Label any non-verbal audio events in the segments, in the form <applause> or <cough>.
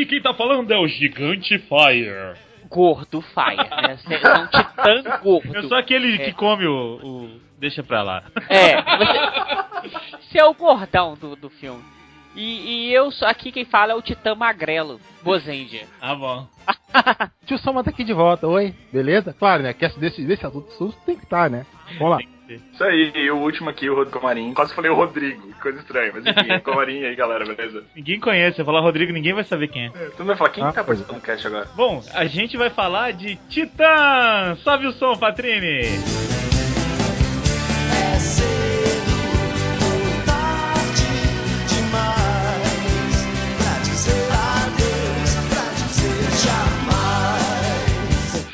Aqui quem tá falando é o Gigante Fire. Gordo Fire, né? Você é um titã gordo. Eu sou aquele É. que come o, o- Deixa pra lá. É, você, você é o gordão do, do filme. E, e eu sou aqui quem fala é o Titã Magrelo, Bozendia. <laughs> Ah, bom. Tio Soma tá aqui de volta, oi, beleza? Claro, né? Que desse, desse adulto susto tem que estar, né? Vamos lá. Isso aí, e o último aqui, o Rod Comarim. Quase falei o Rodrigo, que coisa estranha, mas enfim, <laughs> Comarim aí, galera, beleza? Ninguém conhece. Se eu falar Rodrigo, ninguém vai saber quem é. Todo mundo vai falar, quem Ah, tá pois participando do cast agora? Bom, a gente vai falar de Titã! Sobe o som, Patrini!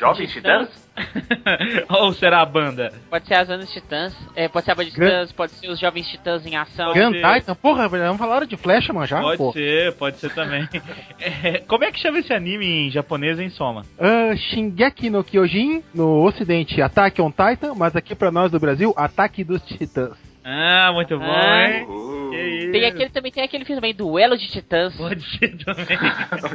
Jovens Titãs? <laughs> Ou será a banda? Pode ser as Anos Titãs, é, pode ser a Banda de Gran- Titãs, pode ser os Jovens Titãs em ação. Gun ser. Titan, porra, vamos falar de Flash, mano, já? pode pô. ser, pode ser também. <laughs> É, como é que chama esse anime em japonês em Soma? Ah, Shingeki no Kyojin, no ocidente, Attack on Titan, mas aqui pra nós do Brasil, Ataque dos Titãs. Ah, muito bom, Ah. hein? Uh, Que isso. Tem aquele, também tem aquele filme também, Duelo de Titãs. Pode ser também.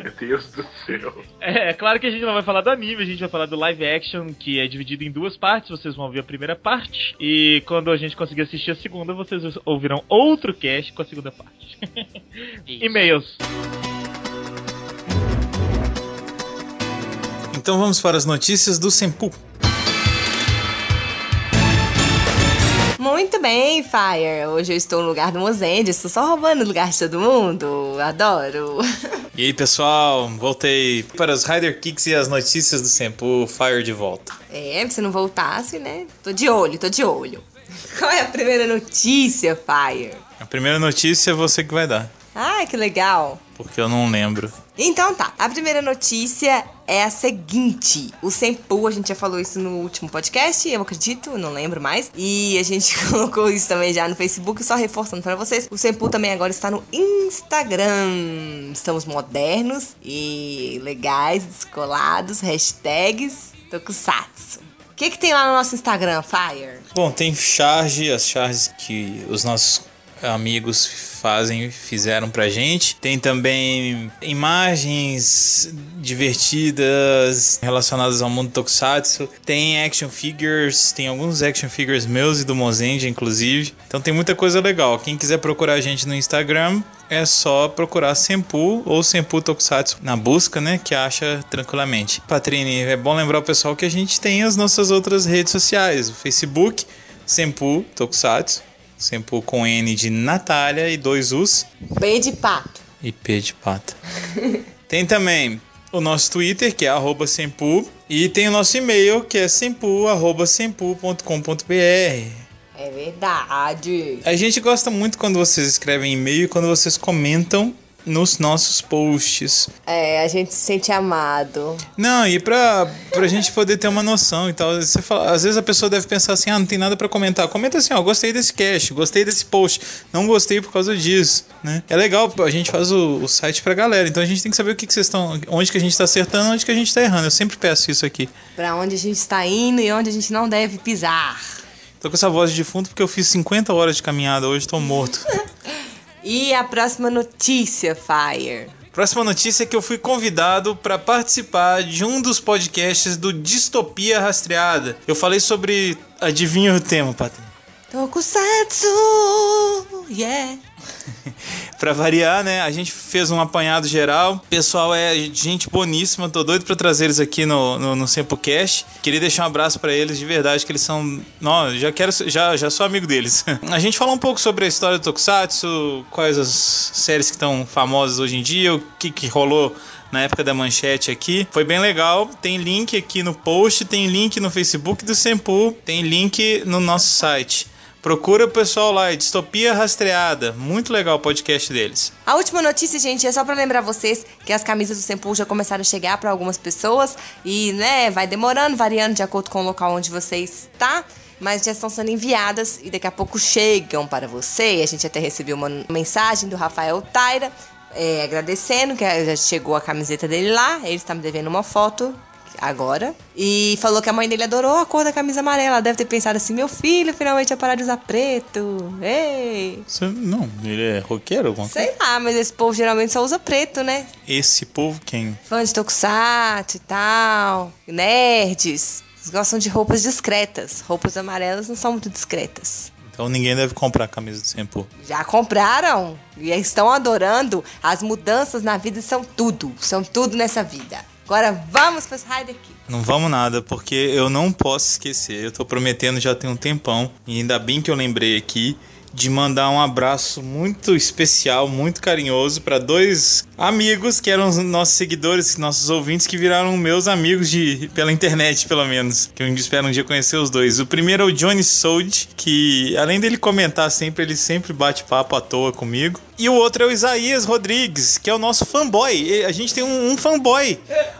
Meu Deus do céu. É, é claro que a gente não vai falar do anime, a gente vai falar do live action, que é dividido em duas partes. Vocês vão ouvir a primeira parte. E quando a gente conseguir assistir a segunda, vocês ouvirão outro cast com a segunda parte. <laughs> E-mails. Então vamos para as notícias do Senpu. Muito bem, Fire. Hoje eu estou no lugar do Mozende, estou só roubando o lugar de todo mundo. Adoro. E aí pessoal, voltei para os Rider Kicks e as notícias do Senpu Fire de volta. É, se não voltasse, né? Tô de olho, tô de olho. Qual é a primeira notícia, Fire? A primeira notícia é você que vai dar, Ai, que legal. Porque eu não lembro. Então tá, a primeira notícia é a seguinte: o Senpu, a gente já falou isso no último podcast, eu acredito, não lembro mais. E a gente <laughs> colocou isso também já no Facebook, só reforçando pra vocês. O Senpu também agora está no Instagram. Estamos modernos e legais, descolados, hashtags Tokusatsu. O que, que tem lá no nosso Instagram, Fire? Bom, tem charge, as charges que os nossos amigos fazem, fizeram pra gente. Tem também imagens divertidas relacionadas ao mundo Tokusatsu. Tem action figures, tem alguns action figures meus e do Mozenja, inclusive. Então tem muita coisa legal. Quem quiser procurar a gente no Instagram, é só procurar Senpu ou Senpu Tokusatsu na busca, né? Que acha tranquilamente. Patrini, é bom lembrar o pessoal que a gente tem as nossas outras redes sociais: o Facebook, Senpu Tokusatsu, Senpu com N de Natália e dois U's B de pato. e P de pata. <laughs> tem também o nosso Twitter, que é arroba Senpu, e tem o nosso e-mail, que é sempu.sempu.com.br. É verdade. A gente gosta muito quando vocês escrevem e-mail e quando vocês comentam nos nossos posts. É, a gente se sente amado. Não, e pra, pra gente poder ter uma noção e tal. Você fala, às vezes a pessoa deve pensar assim: ah, não tem nada pra comentar. Comenta assim: ó, gostei desse cast, gostei desse post, não gostei por causa disso, né? É legal, a gente faz o, o site pra galera, então a gente tem que saber o que, que vocês estão. onde que a gente tá acertando onde que a gente tá errando. Eu sempre peço isso aqui. Pra onde a gente está indo e onde a gente não deve pisar. Tô com essa voz de fundo porque eu fiz 50 horas de caminhada hoje, tô morto. <laughs> E a próxima notícia, Fire. Próxima notícia é que eu fui convidado para participar de um dos podcasts do Distopia Rastreada. Eu falei sobre. Adivinha o tema, Patrícia? Tokusatsu! Yeah! <laughs> Pra variar, né? A gente fez um apanhado geral. O pessoal é gente boníssima. Tô doido pra trazer eles aqui no, no, no SempoCast. Queria deixar um abraço pra eles, de verdade, que eles são. Não, já quero. Já, já sou amigo deles. <laughs> A gente falou um pouco sobre a história do Tokusatsu, quais as séries que estão famosas hoje em dia, o que, que rolou na época da manchete aqui. Foi bem legal. Tem link aqui no post, tem link no Facebook do Sempu, tem link no nosso site. Procura o pessoal lá, é Distopia Rastreada. Muito legal o podcast deles. A última notícia, gente, é só pra lembrar vocês que as camisas do Senpu já começaram a chegar pra algumas pessoas e, né, vai demorando, variando de acordo com o local onde você está. Mas já estão sendo enviadas e daqui a pouco chegam para você. A gente até recebeu uma mensagem do Rafael Taira é, agradecendo que já chegou a camiseta dele lá. Ele está me devendo uma foto agora. E falou que a mãe dele adorou a cor da camisa amarela. Ela deve ter pensado assim: meu filho finalmente vai parar de usar preto. Ei! Você- não, ele é roqueiro? coisa? Sei lá, mas esse povo geralmente só usa preto, né? Esse povo quem? Fã de Tokusatsu e tal, nerds. Eles gostam de roupas discretas. Roupas amarelas não são muito discretas. Então ninguém deve comprar camisa do Senpu. Já compraram e estão adorando. As mudanças na vida são tudo. São tudo nessa vida. Agora vamos para os Rider Kids. Não vamos nada, porque eu não posso esquecer. Eu tô prometendo já tem um tempão. E ainda bem que eu lembrei aqui de mandar um abraço muito especial, muito carinhoso para dois amigos que eram os nossos seguidores, nossos ouvintes que viraram meus amigos de pela internet, pelo menos. Que eu espero um dia conhecer os dois. O primeiro é o Johnny Sold, que além dele comentar sempre, ele sempre bate papo à toa comigo. E o outro é o Isaías Rodrigues, que é o nosso fanboy. A gente tem um, um fanboy.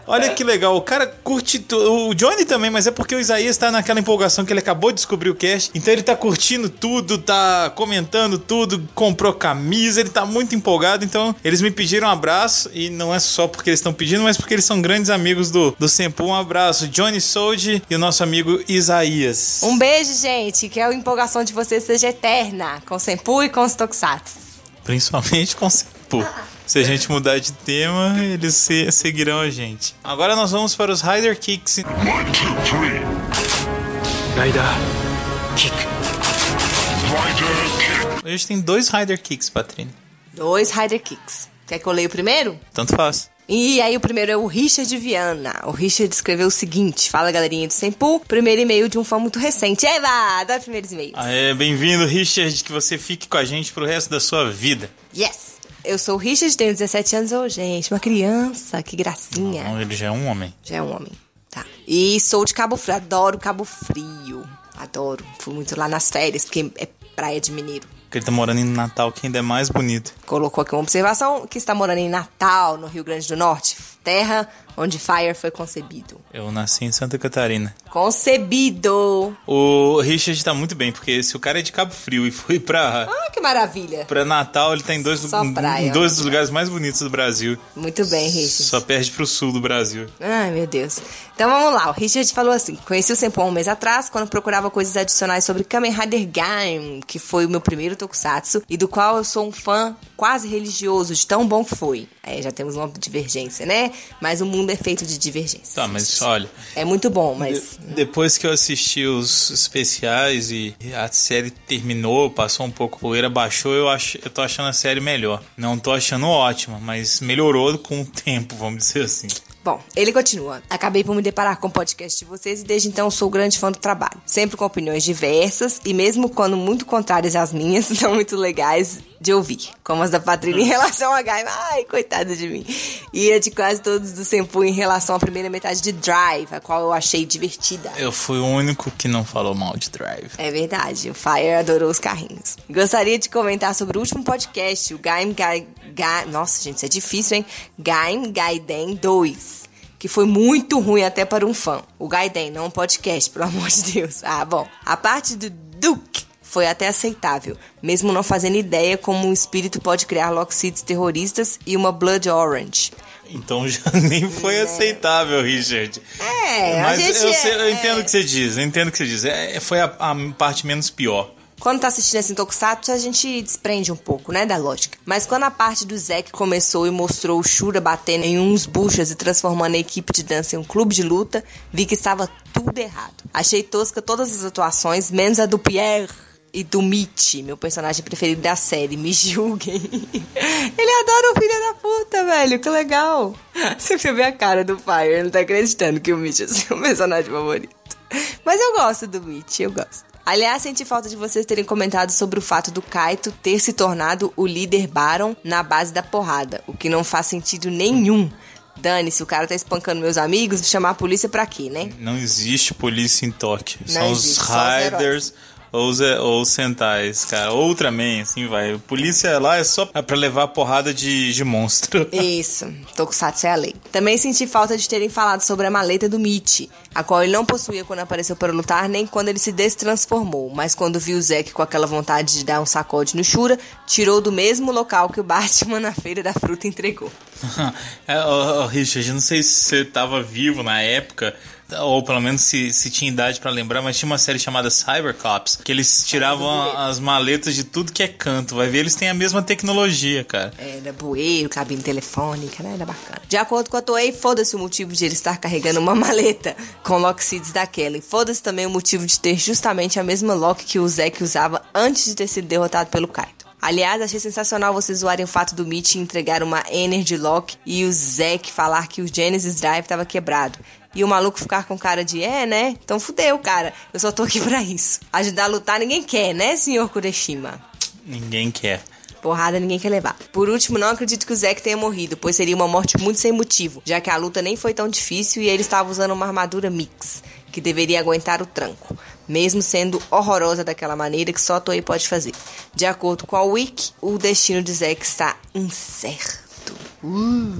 Olha que legal. O cara curte. O Johnny também, mas é porque o Isaías tá naquela empolgação que ele acabou de descobrir o cast. Então ele tá curtindo tudo, tá comentando tudo, comprou camisa, ele tá muito empolgado. Então eles me pediram um abraço. E não é só porque eles estão pedindo, mas porque eles são grandes amigos do, do Sempu. Um abraço, Johnny Sold e o nosso amigo Isaías. Um beijo, gente. Que a empolgação de vocês seja eterna. Com o Senpu e com os Tokusatsu. Principalmente com o Senpu. Se a gente mudar de tema, eles se- seguirão a gente. Agora nós vamos para os Rider Kicks. Hoje tem dois Rider Kicks, Patrine. Dois Rider Kicks. Quer que eu leia o primeiro? Tanto faz. E aí o primeiro é o Richard Viana. O Richard escreveu o seguinte: Fala galerinha do Sempu, primeiro e-mail de um fã muito recente. Eva, adoro primeiros e-mails. Aê, bem-vindo, Richard, que você fique com a gente pro resto da sua vida. Yes! Eu sou o Richard, tenho 17 anos. Ô, gente, uma criança, que gracinha. Não, ele já é um homem. Já é um homem. Tá. E sou de Cabo Frio, adoro Cabo Frio. Adoro. Fui muito lá nas férias, porque é praia de mineiro. Porque ele tá morando em Natal, que ainda é mais bonito. Colocou aqui uma observação que está morando em Natal, no Rio Grande do Norte, terra onde Fire foi concebido. Eu nasci em Santa Catarina. Concebido! O Richard tá muito bem, porque se o cara é de Cabo Frio e foi pra, Ah, que maravilha! pra Natal, ele tá em dois, Só em praia. dois dos lugares mais bonitos do Brasil. Muito bem, Richard. Só perde pro sul do Brasil. Ai, meu Deus. Então vamos lá. O Richard falou assim: Conheci o há um mês atrás, quando procurava coisas adicionais sobre Kamen Rider Gaim, que foi o meu primeiro tokusatsu, e do qual eu sou um fã quase religioso, de tão bom que foi. Aí já temos uma divergência, né? Mas o mundo é feito de divergências. Tá, mas olha, É muito bom, mas. de- depois que eu assisti os especiais e a série terminou, passou um pouco poeira, baixou, eu, ach, eu tô achando a série melhor. Não tô achando ótima, mas melhorou com o tempo, vamos dizer assim. Bom, ele continua. Acabei por me deparar com o podcast de vocês e desde então sou grande fã do trabalho. Sempre com opiniões diversas e mesmo quando muito contrárias às minhas, <laughs> são muito legais de ouvir. Como as da Patrícia em relação a Gaia. Ai, coitada de mim. E a de quase todos do Senpu em relação à primeira metade de Drive, a qual eu achei divertida. Eu fui o único que não falou mal de Drive. É verdade, o Fire adorou os carrinhos. Gostaria de comentar sobre o último podcast, o Gaim Gai... Ga- Nossa, gente, isso é difícil, hein? Gaim Gaiden 2. Que foi muito ruim até para um fã. O Gaiden, não um podcast, pelo amor de Deus. Ah, bom. A parte do Duke foi até aceitável, mesmo não fazendo ideia como um espírito pode criar Lockseeds terroristas e uma Blood Orange. Então <laughs> já nem foi aceitável, Richard. É, Mas a gente... eu, sei- eu é- entendo o que você diz, eu entendo o que você diz. É, foi a, a parte menos pior. Quando tá assistindo assim Tokusatsu, a gente desprende um pouco, né, da lógica. Mas quando a parte do Zack começou e mostrou o Shura batendo em uns buchas e transformando a equipe de dança em um clube de luta, vi que estava tudo errado. Achei tosca todas as atuações, menos a do Pierre e do Mitch, meu personagem preferido da série. Me julguem. <laughs> Ele adora o filho da puta, velho. Que legal. <laughs> Você ver a cara do Fire, ele não tá acreditando que o Mitch é seu <laughs> personagem favorito. Mas eu gosto do Mitch, eu gosto. Aliás, senti falta de vocês terem comentado sobre o fato do Kaito ter se tornado o líder Baron na base da porrada, o que não faz sentido nenhum. Dane-se, o cara tá espancando meus amigos, chamar a polícia pra quê, né? Não existe polícia em Tóquio. São existe, os só os Riders, ou os, ou os Sentais, cara. Ou Ultraman, assim, vai. Polícia lá é só pra levar porrada de, de monstro. <laughs> Isso, Tokusatsu é a lei. Também senti falta de terem falado sobre a maleta do Mitch, a qual ele não possuía quando apareceu para lutar, nem quando ele se destransformou. Mas quando viu o Zack com aquela vontade de dar um sacode no Shura, tirou do mesmo local que o Batman na Feira da Fruta entregou. <laughs> é, ô, ô, Richard, não sei se você tava vivo na época, ou pelo menos se, se tinha idade pra lembrar, mas tinha uma série chamada Cybercops, que eles tiravam a- as maletas de tudo que é canto. Vai ver, eles têm a mesma tecnologia, cara. Era bueiro, cabine telefônica, né? Era bacana. De acordo com a Toei, foda-se o motivo de ele estar carregando uma <laughs> maleta com Lockseeds daquela. E foda-se também o motivo de ter justamente a mesma Lock que o Zack usava antes de ter sido derrotado pelo Kaito. Aliás, achei sensacional vocês zoarem o fato do Mitch entregar uma Energy Lock e o Zack falar que o Genesis Drive tava quebrado. E o maluco ficar com cara de, é, né? Então fudeu, cara. Eu só tô aqui <laughs> pra isso. Ajudar a lutar ninguém quer, né, senhor Kureshima? Ninguém quer. Porrada ninguém quer levar. Por último, não acredito que o Zack tenha morrido, pois seria uma morte muito sem motivo, já que a luta nem foi tão difícil e ele estava usando uma armadura mix, que deveria aguentar o tranco, mesmo sendo horrorosa daquela maneira que só a Toei pode fazer. De acordo com a Wiki, o destino de Zack está incerto. Uh.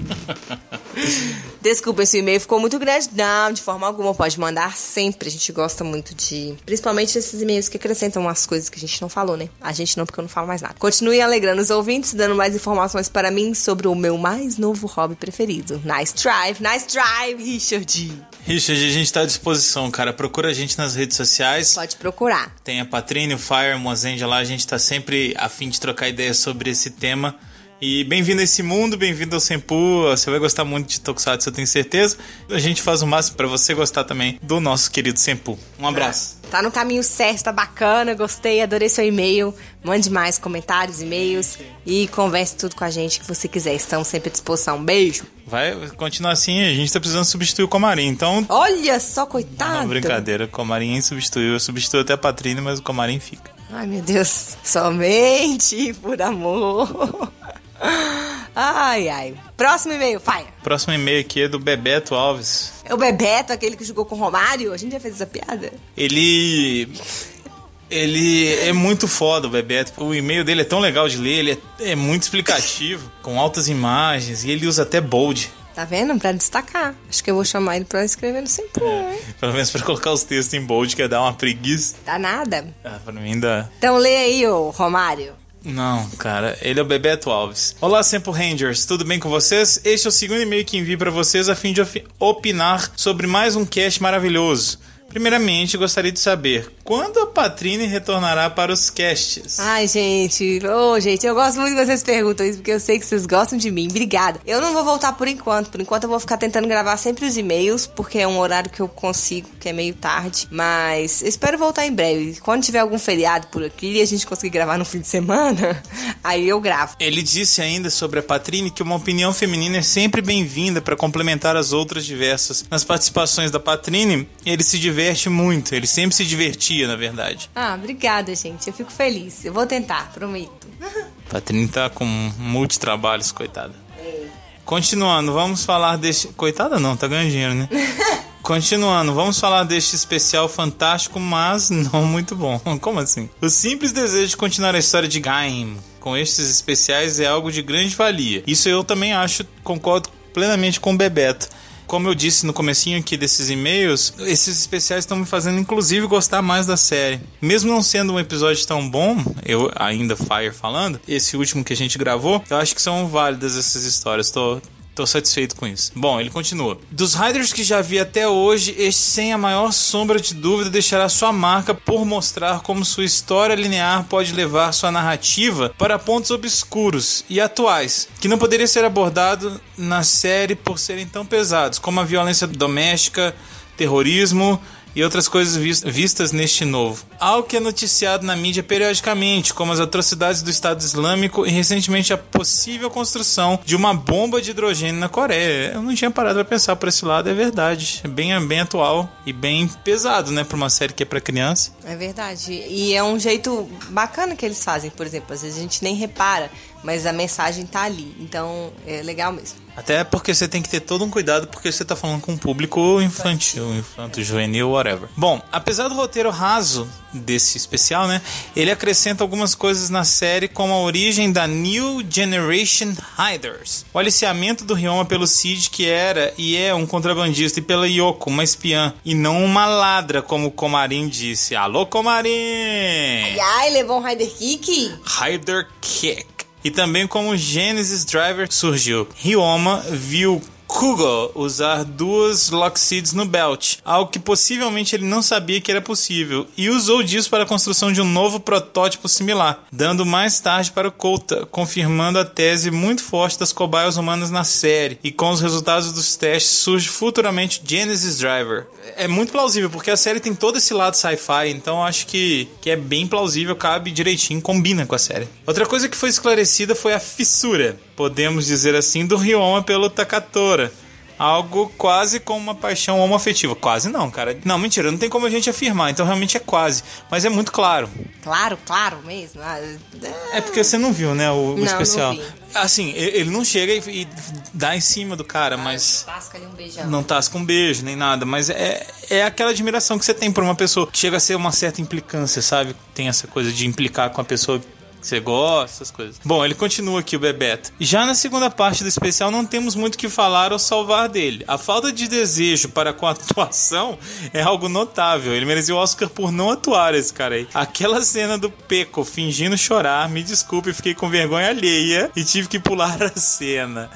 Desculpa, esse e-mail ficou muito grande. Não, de forma alguma, pode mandar sempre. A gente gosta muito de. Principalmente esses e-mails que acrescentam umas coisas que a gente não falou, né? A gente não, porque eu não falo mais nada. Continue alegrando os ouvintes, dando mais informações para mim sobre o meu mais novo hobby preferido. Nice drive, nice drive, Richard. Richard, a gente tá à disposição, cara. Procura a gente nas redes sociais. Pode procurar. Tem a Patrine, o Fire, o Mozendia lá. A gente tá sempre a fim de trocar ideias sobre esse tema. E bem-vindo a esse mundo, bem-vindo ao Senpu. Você vai gostar muito de Tokusatsu, eu tenho certeza. A gente faz o máximo pra você gostar também do nosso querido Senpu. Um abraço. Tá no caminho certo, tá bacana, gostei, adorei seu e-mail. Mande mais comentários, e-mails e converse tudo com a gente que você quiser. Estamos sempre à disposição. Um beijo. Vai continuar assim, a gente tá precisando substituir o Comarim. Então, Olha só, coitado. não, brincadeira. O Comarim substituiu. Eu substituo até a Patrine, mas o Comarim fica. Ai, meu Deus. Somente por amor. Ai, ai. Próximo e-mail, Faia. Próximo e-mail aqui é do Bebeto Alves. É o Bebeto, aquele que jogou com o Romário? A gente já fez essa piada? Ele. Ele é muito foda, o Bebeto. O e-mail dele é tão legal de ler, ele é, é muito explicativo, <laughs> com altas imagens, e ele usa até bold. Tá vendo? Pra destacar. Acho que eu vou chamar ele pra escrever no Sempre, hein? Pelo menos pra colocar os textos em bold, que ia dar uma preguiça. Dá nada. Ah, pra mim dá. Então lê aí, ô Romário. Não, cara, ele é o Bebeto Alves. Olá, Sempo Rangers, tudo bem com vocês? Este é o segundo e-mail que envio pra vocês a fim de opinar sobre mais um cast maravilhoso. Primeiramente, gostaria de saber quando a Patrine retornará para os casts. Ai, gente. Ô, gente, eu gosto muito que vocês perguntam isso, porque eu sei que vocês gostam de mim. Obrigada. Eu não vou voltar por enquanto. Por enquanto eu vou ficar tentando gravar sempre os e-mails, porque é um horário que eu consigo, que é meio tarde. Mas espero voltar em breve. Quando tiver algum feriado por aqui e a gente conseguir gravar no fim de semana, <laughs> aí eu gravo. Ele disse ainda sobre a Patrine que uma opinião feminina é sempre bem-vinda para complementar as outras diversas. Nas participações da Patrine, ele se diverte muito, ele sempre se divertia, na verdade. Ah, obrigada, gente. Eu fico feliz. Eu vou tentar, prometo. <laughs> Patrine tá com multitrabalhos, coitada. Continuando, vamos falar deste. Coitada não, tá ganhando dinheiro, né? <laughs> Continuando, vamos falar deste especial fantástico, mas não muito bom. <laughs> Como assim? O simples desejo de continuar a história de Gaim com estes especiais é algo de grande valia. Isso eu também acho, concordo plenamente com o Bebeto. Como eu disse no comecinho aqui desses e-mails, esses especiais estão me fazendo inclusive gostar mais da série. Mesmo não sendo um episódio tão bom, eu ainda Fire falando, esse último que a gente gravou, eu acho que são válidas essas histórias. Tô Tô satisfeito com isso. Bom, ele continua. Dos Riders que já vi até hoje, este sem a maior sombra de dúvida deixará sua marca por mostrar como sua história linear pode levar sua narrativa para pontos obscuros e atuais, que não poderia ser abordado na série por serem tão pesados, como a violência doméstica, terrorismo e outras coisas vis- vistas neste novo. Algo que é noticiado na mídia periodicamente, como as atrocidades do Estado Islâmico e recentemente a possível construção de uma bomba de hidrogênio na Coreia. Eu não tinha parado para pensar por esse lado, é verdade. É bem, bem atual e bem pesado, né, para uma série que é para criança. É verdade. E é um jeito bacana que eles fazem, por exemplo. Às vezes a gente nem repara mas a mensagem tá ali. Então é legal mesmo. Até porque você tem que ter todo um cuidado porque você tá falando com um público infantil, infanto, juvenil, whatever. Bom, apesar do roteiro raso desse especial, né? Ele acrescenta algumas coisas na série, como a origem da New Generation Hiders, o aliciamento do Ryoma pelo Cid, que era e é um contrabandista, e pela Yoko, uma espiã, e não uma ladra, como o Comarim disse. Alô, Comarim! E ai, levou um Rider Kick? Rider Kick. E também como Genesis Driver surgiu. Ryoma viu Kugo usar duas Lockseeds no belt, algo que possivelmente ele não sabia que era possível, e usou disso para a construção de um novo protótipo similar, dando mais tarde para o Kouta, confirmando a tese muito forte das cobaias humanas na série, e com os resultados dos testes surge futuramente Genesis Driver. É muito plausível, porque a série tem todo esse lado sci-fi, então acho que, que é bem plausível, cabe direitinho, combina com a série. Outra coisa que foi esclarecida foi a fissura, podemos dizer assim, do Ryoma pelo Takatora. Algo quase como uma paixão homoafetiva. Quase não, cara. Não, mentira, não tem como a gente afirmar. Então realmente é quase. Mas é muito claro. Claro, claro mesmo. Ah, É porque você não viu, né, o, Não, especial. não. Assim, ele não chega e, dá em cima do cara, mas. Tasca ali um beijão. Não tasca um beijo nem nada, mas é, é aquela admiração que você tem por uma pessoa chega a ser uma certa implicância, sabe? Tem essa coisa de implicar com a pessoa você gosta, essas coisas. Bom, ele continua aqui, o Bebeto. Já na segunda parte do especial, não temos muito o que falar ou salvar dele. A falta de desejo para com a <laughs> atuação é algo notável. Ele merecia o Oscar por não atuar, esse cara aí. Aquela cena do Peco fingindo chorar, me desculpe, fiquei com vergonha alheia e tive que pular <laughs> a cena.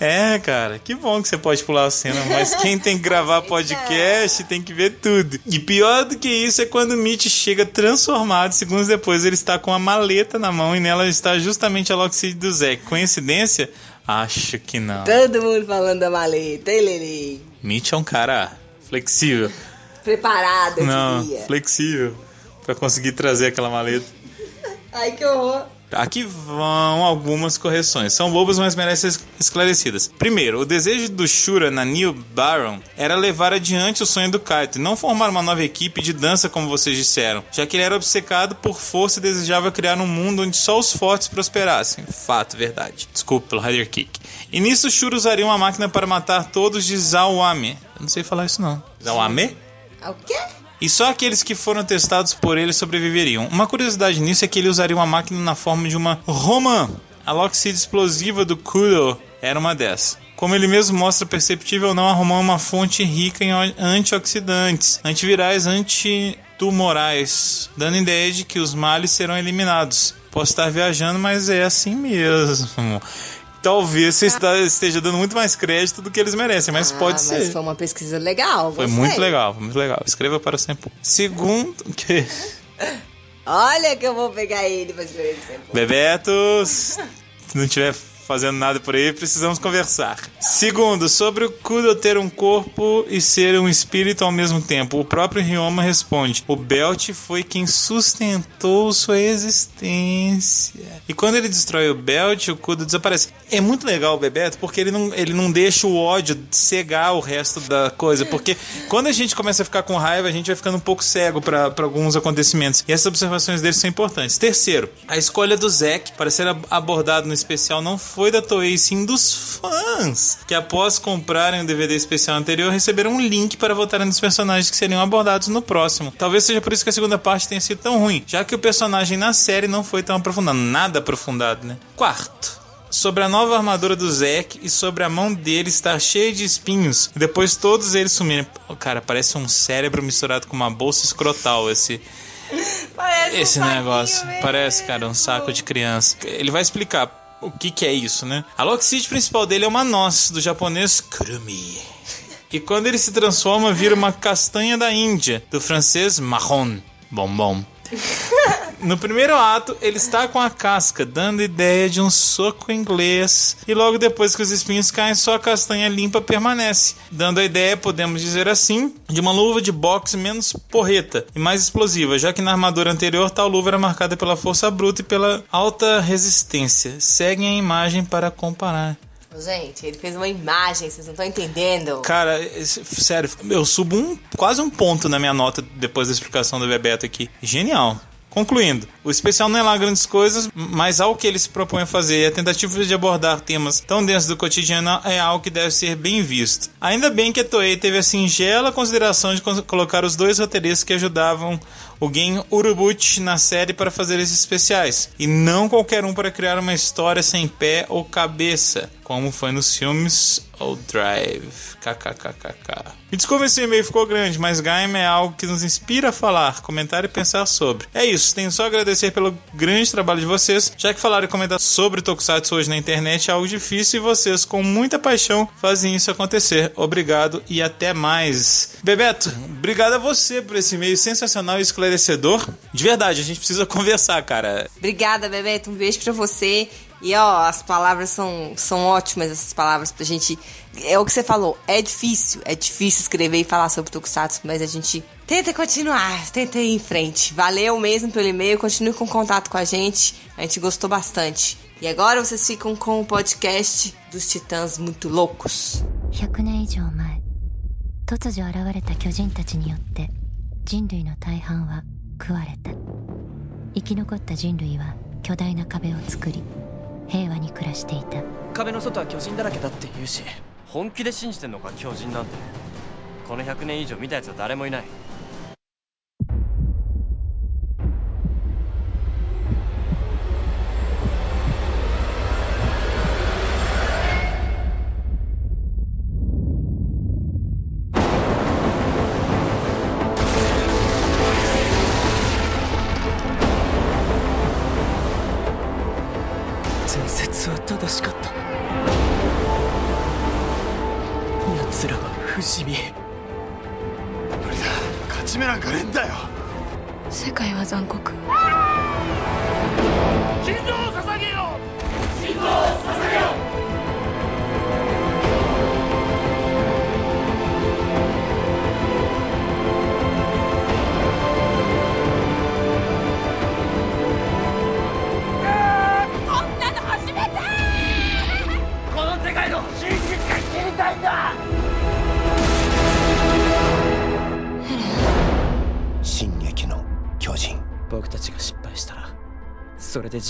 É, cara, que bom que você pode pular a cena, mas quem tem que gravar <laughs> podcast tem que ver tudo. E pior do que isso é quando o Mitch chega transformado, segundos depois ele está com a maleta na mão e nela está justamente a Lockseed do Zack. Coincidência? Acho que não. Todo mundo falando da maleta, hein, Lele? Mitch é um cara flexível. Preparado, eu Não, diria. flexível pra conseguir trazer aquela maleta. <laughs> Ai, que horror. Aqui vão algumas correções. São bobas, mas merecem ser esclarecidas. Primeiro, o desejo do Shura na New Baron era levar adiante o sonho do Kaito e não formar uma nova equipe de dança, como vocês disseram, já que ele era obcecado por força e desejava criar um mundo onde só os fortes prosperassem. Fato, verdade. Desculpa pelo Rider Kick. E nisso, Shura usaria uma máquina para matar todos de Zawame. Eu não sei falar isso não. Zawame? Ah, O quê? E só aqueles que foram testados por ele sobreviveriam. Uma curiosidade nisso é que ele usaria uma máquina na forma de uma Roman. A Lockseed explosiva do Kudo era uma dessas. Como ele mesmo mostra perceptível ou não, a Roman é uma fonte rica em antioxidantes, antivirais, antitumorais, dando ideia de que os males serão eliminados. Posso estar viajando, mas é assim mesmo. Talvez você está- esteja dando muito mais crédito do que eles merecem, mas Ah, pode mas ser. foi uma pesquisa legal. Foi gostei. muito legal, muito legal. Escreva para o Sempo. Segundo, que <laughs> Olha que eu vou pegar ele pra escrever. Bebetos, se não tiver fazendo nada por aí, precisamos conversar. Segundo, sobre o Kudo ter um corpo e ser um espírito ao mesmo tempo. O próprio Ryoma responde: "O Belt foi quem sustentou sua existência". E quando ele destrói o Belt, o Kudo desaparece. É muito legal o Bebeto porque ele não, ele não deixa o ódio cegar o resto da coisa, porque quando a gente começa a ficar com raiva, a gente vai ficando um pouco cego para alguns acontecimentos. E essas observações dele são importantes. Terceiro, a escolha do Zack para ser ab- abordado no especial não foi da Toei, sim dos fãs, que após comprarem o DVD especial anterior, receberam um link para votarem nos personagens que seriam abordados no próximo. Talvez seja por isso que a segunda parte tenha sido tão ruim, já que o personagem na série não foi tão aprofundado, nada aprofundado, né? Quarto, sobre a nova armadura do Zack e sobre a mão dele estar cheia de espinhos e depois todos eles sumirem. Cara, parece um cérebro misturado com uma bolsa escrotal esse <laughs> Parece esse um negócio. mesmo. Parece, cara, um saco de criança. Ele vai explicar o que que é isso, né? A Lockseed principal dele é uma noz do japonês kurumi. E quando ele se transforma, vira uma castanha da Índia, do francês marron. Bombom. <laughs> No primeiro ato, ele está com a casca, dando ideia de um soco inglês. E logo depois que os espinhos caem, só a castanha limpa permanece, dando a ideia, podemos dizer assim, de uma luva de boxe menos porreta e mais explosiva, já que na armadura anterior tal luva era marcada pela força bruta e pela alta resistência. Seguem a imagem para comparar. Gente, ele fez uma imagem, vocês não estão entendendo. Cara, sério, eu subo um, quase um ponto na minha nota depois da explicação do Bebeto aqui. Genial. Concluindo, o especial não é lá grandes coisas, mas ao que ele se propõe a fazer e a tentativa de abordar temas tão densos do cotidiano é algo que deve ser bem visto. Ainda bem que a Toei teve a singela consideração de colocar os dois roteiristas que ajudavam o Gen na série para fazer esses especiais, e não qualquer um para criar uma história sem pé ou cabeça, como foi nos filmes ou Drive. KKKKK. Me desculpa se o e-mail ficou grande, mas Gaim é algo que nos inspira a falar, comentar e pensar sobre. É isso, tenho só a agradecer pelo grande trabalho de vocês, já que falar e comentar sobre Tokusatsu hoje na internet é algo difícil e vocês, com muita paixão, fazem isso acontecer. Obrigado e até mais. Bebeto, obrigado a você por esse e-mail sensacional e esclarecedor De verdade, a gente precisa <laughs> conversar, cara. Obrigada, Bebeto. Um beijo pra você. E ó, as palavras são, são ótimas, essas palavras pra gente. É o que você falou, é difícil, é difícil escrever e falar sobre Tokusatsu, mas a gente tenta continuar, tenta ir em frente. Valeu mesmo pelo e-mail, continue com contato com a gente, a gente gostou bastante. E agora vocês ficam com o podcast dos Titãs Muito Loucos. 100年以上前突如現れた巨人たちによって 人類の大半は食われた。生き残った人類は巨大な壁を作り平和に暮らしていた。壁の外は巨人だらけだって言うし本気で信じてんのか巨人なんて。この100年以上見たやつは誰もいない。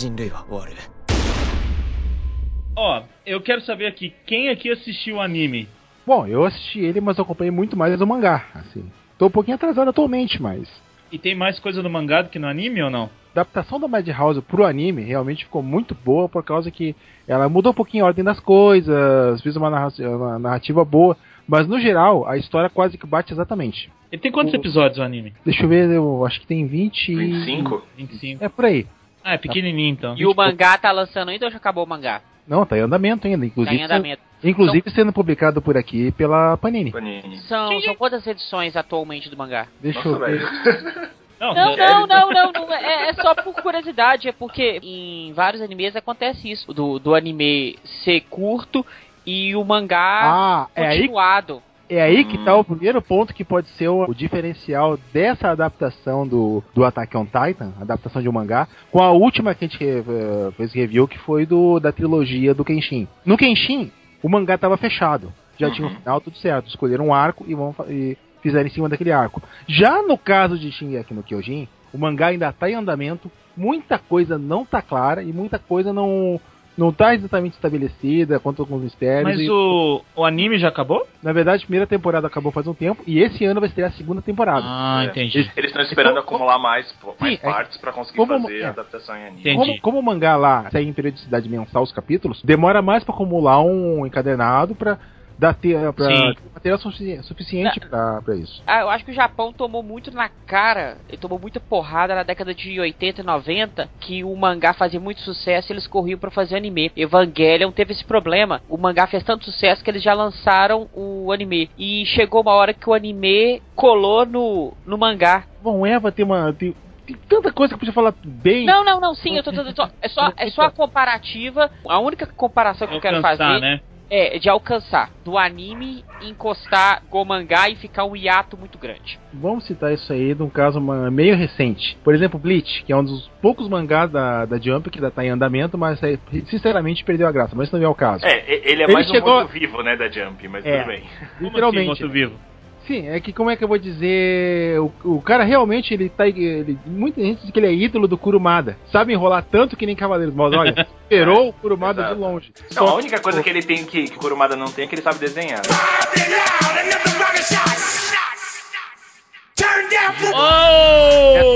人類は終わる Ó, eu quero saber aqui, quem aqui assistiu o anime? Bom, eu assisti ele, mas eu acompanhei muito mais o mangá, assim. Tô um pouquinho atrasado atualmente, mas E tem mais coisa no mangá do que no anime ou não? a adaptação da Madhouse pro anime realmente ficou muito boa por causa que ela mudou um pouquinho a ordem das coisas, fez uma narra- uma narrativa boa, mas no geral a história quase que bate exatamente. Ele tem quantos O- episódios o anime? Deixa eu ver, eu acho que tem 20 e- 25? 25. É por aí. Ah, é pequenininho então. E o mangá tá lançando ainda ou já acabou o mangá? Não, tá em andamento ainda, Tá inclusive. em andamento. Inclusive sendo publicado por aqui pela Panini. Panini. São, são quantas edições atualmente do mangá? Deixa Nossa, eu ver. Não, <laughs> Não, é- não, não, não, não. É, é só por curiosidade. É porque em vários animes acontece isso. Do, do anime ser curto e o mangá Ah, é aí, continuado. É aí que tá o primeiro ponto que pode ser o, o diferencial dessa adaptação do, do Attack on Titan, adaptação de um mangá, com a última que a gente eh, fez review, que foi do da trilogia do Kenshin. No Kenshin, o mangá tava fechado. Já tinha um Uhum. final, tudo certo. Escolheram um arco e, vão, e fizeram em cima daquele arco. Já no caso de Shingeki no Kyojin, o mangá ainda tá em andamento, muita coisa não tá clara e muita coisa não não tá exatamente estabelecida quanto alguns mistérios. Mas e- o, o anime já acabou? Na verdade, a primeira temporada acabou faz um tempo e esse ano vai estrear a segunda temporada. Ah, É. entendi. Eles estão esperando Como- acumular mais, pô, mais Sim, é- partes pra conseguir como- fazer é. a adaptação em anime. Entendi. Como, como o mangá lá segue em periodicidade mensal os capítulos, demora mais pra acumular um encadernado pra dar te, pra Sim. ter material sufici- suficiente pra, pra isso. Ah, eu acho que o Japão tomou muito na cara, ele tomou muita porrada na década de 80 e 90, que o mangá fazia muito sucesso e eles corriam pra fazer anime. Evangelion teve esse problema. O mangá fez tanto sucesso que eles já lançaram o anime. E chegou uma hora que o anime colou no, no mangá. Bom, Eva tem uma. Tem, tem tanta coisa que eu podia falar bem. Não, não, não, sim, eu tô dizendo. só- É só, é só a comparativa. A única comparação que eu quero fazer né? É de alcançar. Do anime encostar go mangá e ficar um hiato muito grande. Vamos citar isso aí de um caso meio recente. Por exemplo, Bleach, que é um dos poucos mangás da, da Jump que ainda tá em andamento, mas é, sinceramente perdeu a graça, mas isso não é o caso. É, ele é Ele mais chegou- um mundo vivo, né, da Jump, mas É. tudo bem. Como assim, Literalmente. Sim, é que como é que eu vou dizer. O, o cara realmente, ele tá. Ele, muita gente diz que ele é ídolo do Kurumada. Sabe enrolar tanto que nem Cavaleiros, mas olha, <laughs> esperou o Kurumada Exato. de longe. Não, Só a única coisa que ele tem que, que o Kurumada não tem é que ele sabe desenhar. Oh!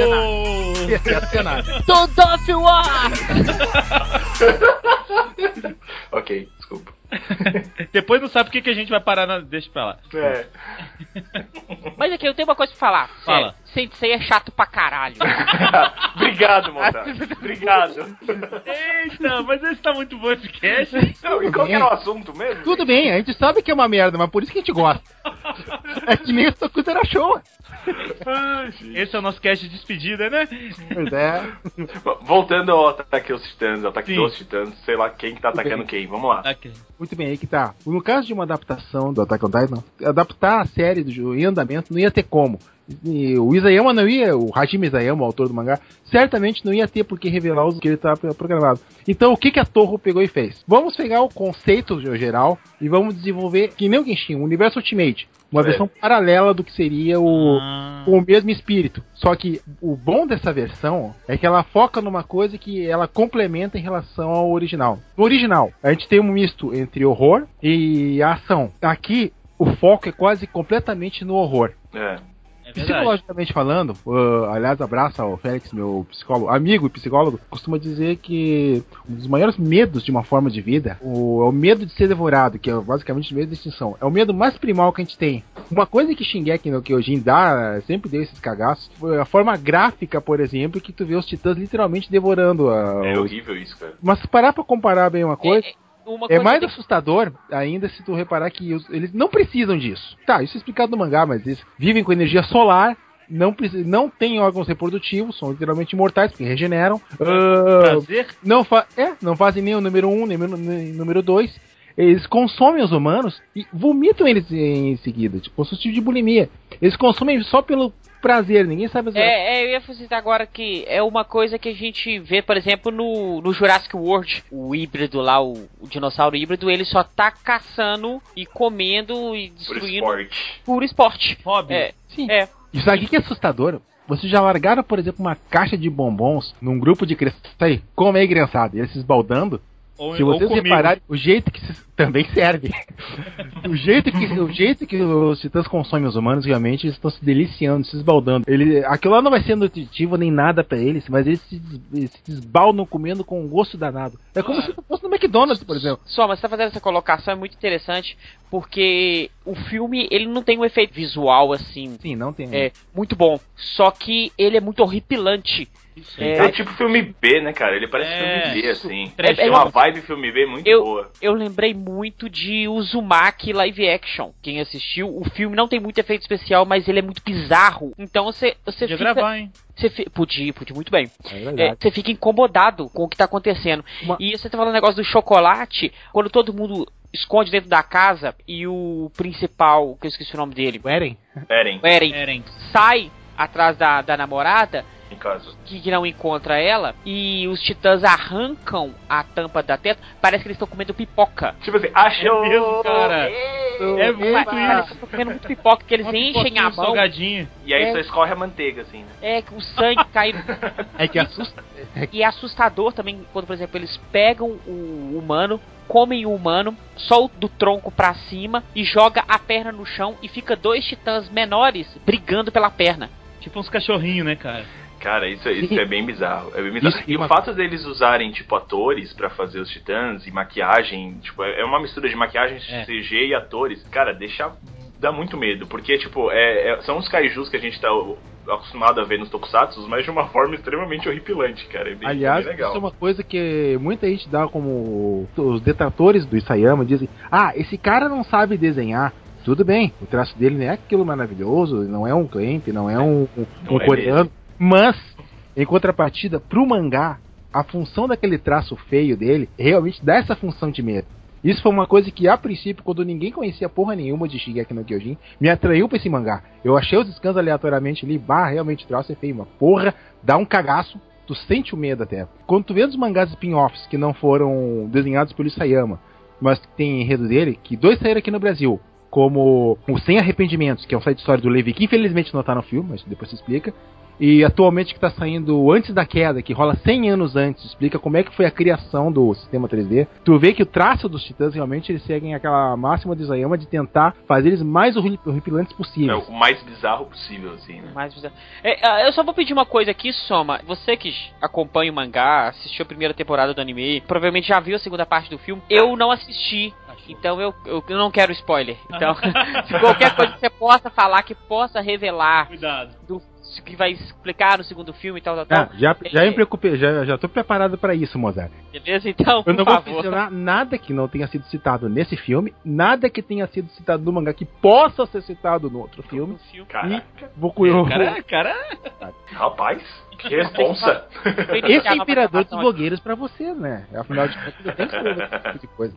Esse é cenário. Todo off war! ok, desculpa. <laughs> Depois não sabe por que, que a gente vai parar na. Deixa pra lá. É. <laughs> Mas aqui, eu tenho uma coisa pra falar. Fala. Sensei é chato pra caralho. <laughs> Obrigado, Montar. Obrigado. Eita, mas esse tá muito bom esse cast. Não, e qual que era o assunto mesmo? Tudo bem, a gente sabe que é uma merda, mas por isso que a gente gosta. É que nem o Tokutera Show. <laughs> Esse é o nosso cast de despedida, né? Pois é. <laughs> Voltando ao ataque aos titãs, ataque Sim. dos titãs, sei lá quem que tá atacando quem. Vamos lá. Ok. Muito bem, aí que tá. No caso de uma adaptação do Attack on Titan, adaptar a série do em andamento não ia ter como. O Isayama não ia, o Hajime Isayama, o autor do mangá, certamente não ia ter por que revelar os que ele estava programado. Então o que, que a Torre pegou e fez? Vamos pegar o conceito geral e vamos desenvolver, que nem o Genshin, o Universo Ultimate. Uma É. versão paralela do que seria o, Ah. o mesmo espírito. Só que o bom dessa versão é que ela foca numa coisa que ela complementa em relação ao original. No original, a gente tem um misto entre horror e ação. Aqui, o foco é quase completamente no horror. É. É. Psicologicamente falando, uh, aliás, abraço ao Félix, meu psicólogo, amigo e psicólogo, costuma dizer que um dos maiores medos de uma forma de vida o, é o medo de ser devorado, que é basicamente o medo de extinção. É o medo mais primal que a gente tem. Uma coisa que Shingeki no Kyojin dá, sempre deu esses cagaços, foi a forma gráfica, por exemplo, que tu vê os titãs literalmente devorando a, É os- horrível isso, cara. Mas se parar pra comparar bem uma coisa, É, uma é mais assustador ainda se tu reparar que os- eles não precisam disso. Tá, isso é explicado no mangá, mas eles vivem com energia solar, não, não têm órgãos reprodutivos, são literalmente imortais, porque regeneram. Prazer? não, fa é, não fazem nem o número 1, um, nem o nu- nem o número 2. Eles consomem os humanos e vomitam eles em seguida, tipo, um tipo de bulimia. Eles consomem só pelo prazer, ninguém sabe exato. É, é, eu ia citar agora que é uma coisa que a gente vê, por exemplo, no, no Jurassic World, o híbrido lá, o, o dinossauro híbrido, ele só tá caçando e comendo e Por destruindo esporte. por esporte. Hobby. É, Sim. é. Isso aqui que é assustador. Vocês já largaram, por exemplo, uma caixa de bombons num grupo de crianças? Aí, como é criançada? E eles se esbaldando? Ou, Se vocês repararem, o jeito que se- também serve. o jeito que o jeito que os titãs consomem os humanos, realmente, eles estão se deliciando, se esbaldando. Ele, aquilo lá não vai ser nutritivo nem nada pra eles, mas eles se, eles se desbaldam comendo com um gosto danado. É como se fosse no McDonald's, por exemplo. Só, mas você tá fazendo essa colocação é muito interessante, porque o filme, ele não tem um efeito visual, assim, Sim, não tem. é, muito bom. Só que ele é muito horripilante. É, É, tipo filme B, né, cara? Ele parece É, filme B, assim. trash. Tem uma vibe filme B muito Eu- boa. eu lembrei muito de Uzumaki live action. Quem assistiu, o filme não tem muito efeito especial, mas ele é muito bizarro. Então você, você Podia fica. gravar, hein? Você fi- podia, podia muito bem. É É, você fica incomodado com o que tá acontecendo. Uma- E você tá falando negócio do chocolate, quando todo mundo esconde dentro da casa e o principal, que eu esqueci o nome dele, O Eren? Eren, o Eren, Eren. sai atrás da, da namorada, em caso. que, que não encontra ela, e os titãs arrancam a tampa da teta, parece que eles estão comendo pipoca. Tipo assim, achou! É mesmo, cara. É muito eles estão comendo muito pipoca, que eles Uma enchem a mão, salgadinha. E aí É. só escorre a manteiga, assim, né? é que o sangue cai <laughs> É que assusta. E é assustador também quando, por exemplo, eles pegam o humano, comem o humano, só o do tronco pra cima e joga a perna no chão e fica dois titãs menores brigando pela perna. Tipo uns cachorrinhos, né, cara? Cara, isso, isso é bem bizarro. É bem bizarro. Isso, e uma- o fato deles usarem, tipo, atores pra fazer os titãs e maquiagem, tipo, é é uma mistura de maquiagem, É. CG e atores. Cara, deixa. dá muito medo, porque, tipo, é, é- são os kaijus que a gente tá acostumado a ver nos tokusatsu, mas de uma <laughs> forma extremamente horripilante, cara. É bem, Aliás, é bem legal. isso é uma coisa que muita gente dá como. Os detratores do Isayama dizem: ah, esse cara não sabe desenhar. Tudo bem, o traço dele não é aquilo maravilhoso, não é um cliente, não é um, um, Não um é coreano. Mas, em contrapartida, pro mangá, a função daquele traço feio dele realmente dá essa função de medo. Isso foi uma coisa que, a princípio, quando ninguém conhecia porra nenhuma de Shigeki no Kyojin, me atraiu pra esse mangá. Eu achei os scans aleatoriamente ali, bah, realmente o traço é feio, uma porra, dá um cagaço, tu sente o medo até. Quando tu vê os mangás spin-offs que não foram desenhados pelo Isayama, mas que tem enredo dele, que dois saíram aqui no Brasil, como o Sem Arrependimentos, que é um site história do Levi, que infelizmente não tá no filme, mas depois se explica. E atualmente que tá saindo antes da queda, que rola 100 anos antes, explica como é que foi a criação do sistema 3D. Tu vê que o traço dos titãs realmente eles seguem aquela máxima de Isayama de tentar fazer eles mais horri- horripilantes É possíveis. o mais bizarro possível, assim, né? Mais bizarro. É, ah, eu só vou pedir uma coisa aqui, Soma. Você que acompanha o mangá, assistiu a primeira temporada do anime, provavelmente já viu a segunda parte do filme. Eu não assisti. Então eu, eu eu não quero spoiler. Então, <laughs> se qualquer coisa que você possa falar que possa revelar Cuidado. do que vai explicar no segundo filme e tal, tal, tal. Ah, já, já É, me preocupei, já, já tô preparado pra isso, Mozart. Beleza? Então, Eu por não vou favor. mencionar nada que não tenha sido citado nesse filme, nada que tenha sido citado no mangá que possa ser citado no outro filme. No filme. Caraca. Vou eu, Cara, cara. Rapaz, que responsa. Esse é imperador dos blogueiros pra você, né? Afinal de contas, eu tenho que escrever esse tipo de coisa.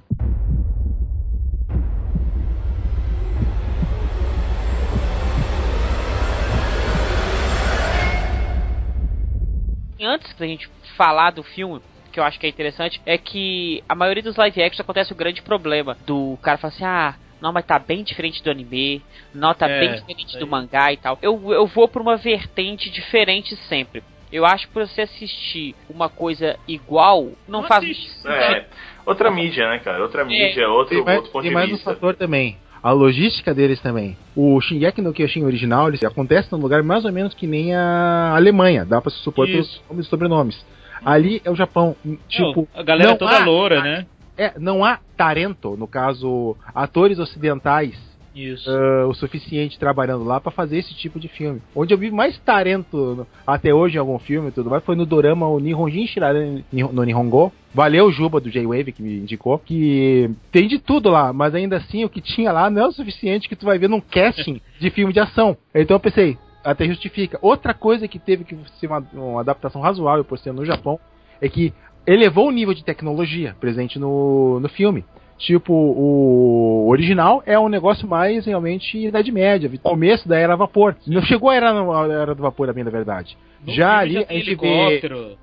Antes da gente falar do filme, que eu acho que é interessante, é que a maioria dos live action acontece o grande problema do cara falar assim, ah, não, mas tá bem diferente do anime, não, tá É, bem diferente isso do mangá e tal. Eu, eu vou pra uma vertente diferente sempre. Eu acho que pra você assistir uma coisa igual, não, Não faz assiste. sentido. É, outra mídia, né, cara? Outra mídia, outro, mais, outro ponto de mais um vista. fator também. A logística deles também. O Shingeki no Kyojin original, ele acontece num lugar mais ou menos que nem a Alemanha. Dá pra se supor pelos nomes e sobrenomes. Ali é o Japão. Tipo, a galera não toda há- loura, né? é, não há Tarento, no caso, atores ocidentais Isso. ah, o suficiente trabalhando lá pra fazer esse tipo de filme. Onde eu vi mais Tarento no- até hoje em algum filme e tudo mais foi no dorama o Nihonjin Shirare no Nihongo. Valeu Juba do J-Wave que me indicou que tem de tudo lá, mas ainda assim o que tinha lá não é o suficiente que tu vai ver num casting <laughs> de filme de ação. Então eu pensei, até justifica. Outra coisa que teve que ser uma, uma adaptação razoável por ser no Japão é que elevou o nível de tecnologia presente no, no filme. Tipo, o original é um negócio mais realmente Idade Média, começo da Era a Vapor. Não chegou a Era, a era do Vapor, a bem da verdade. No já ali tem a gente vê helicóptero,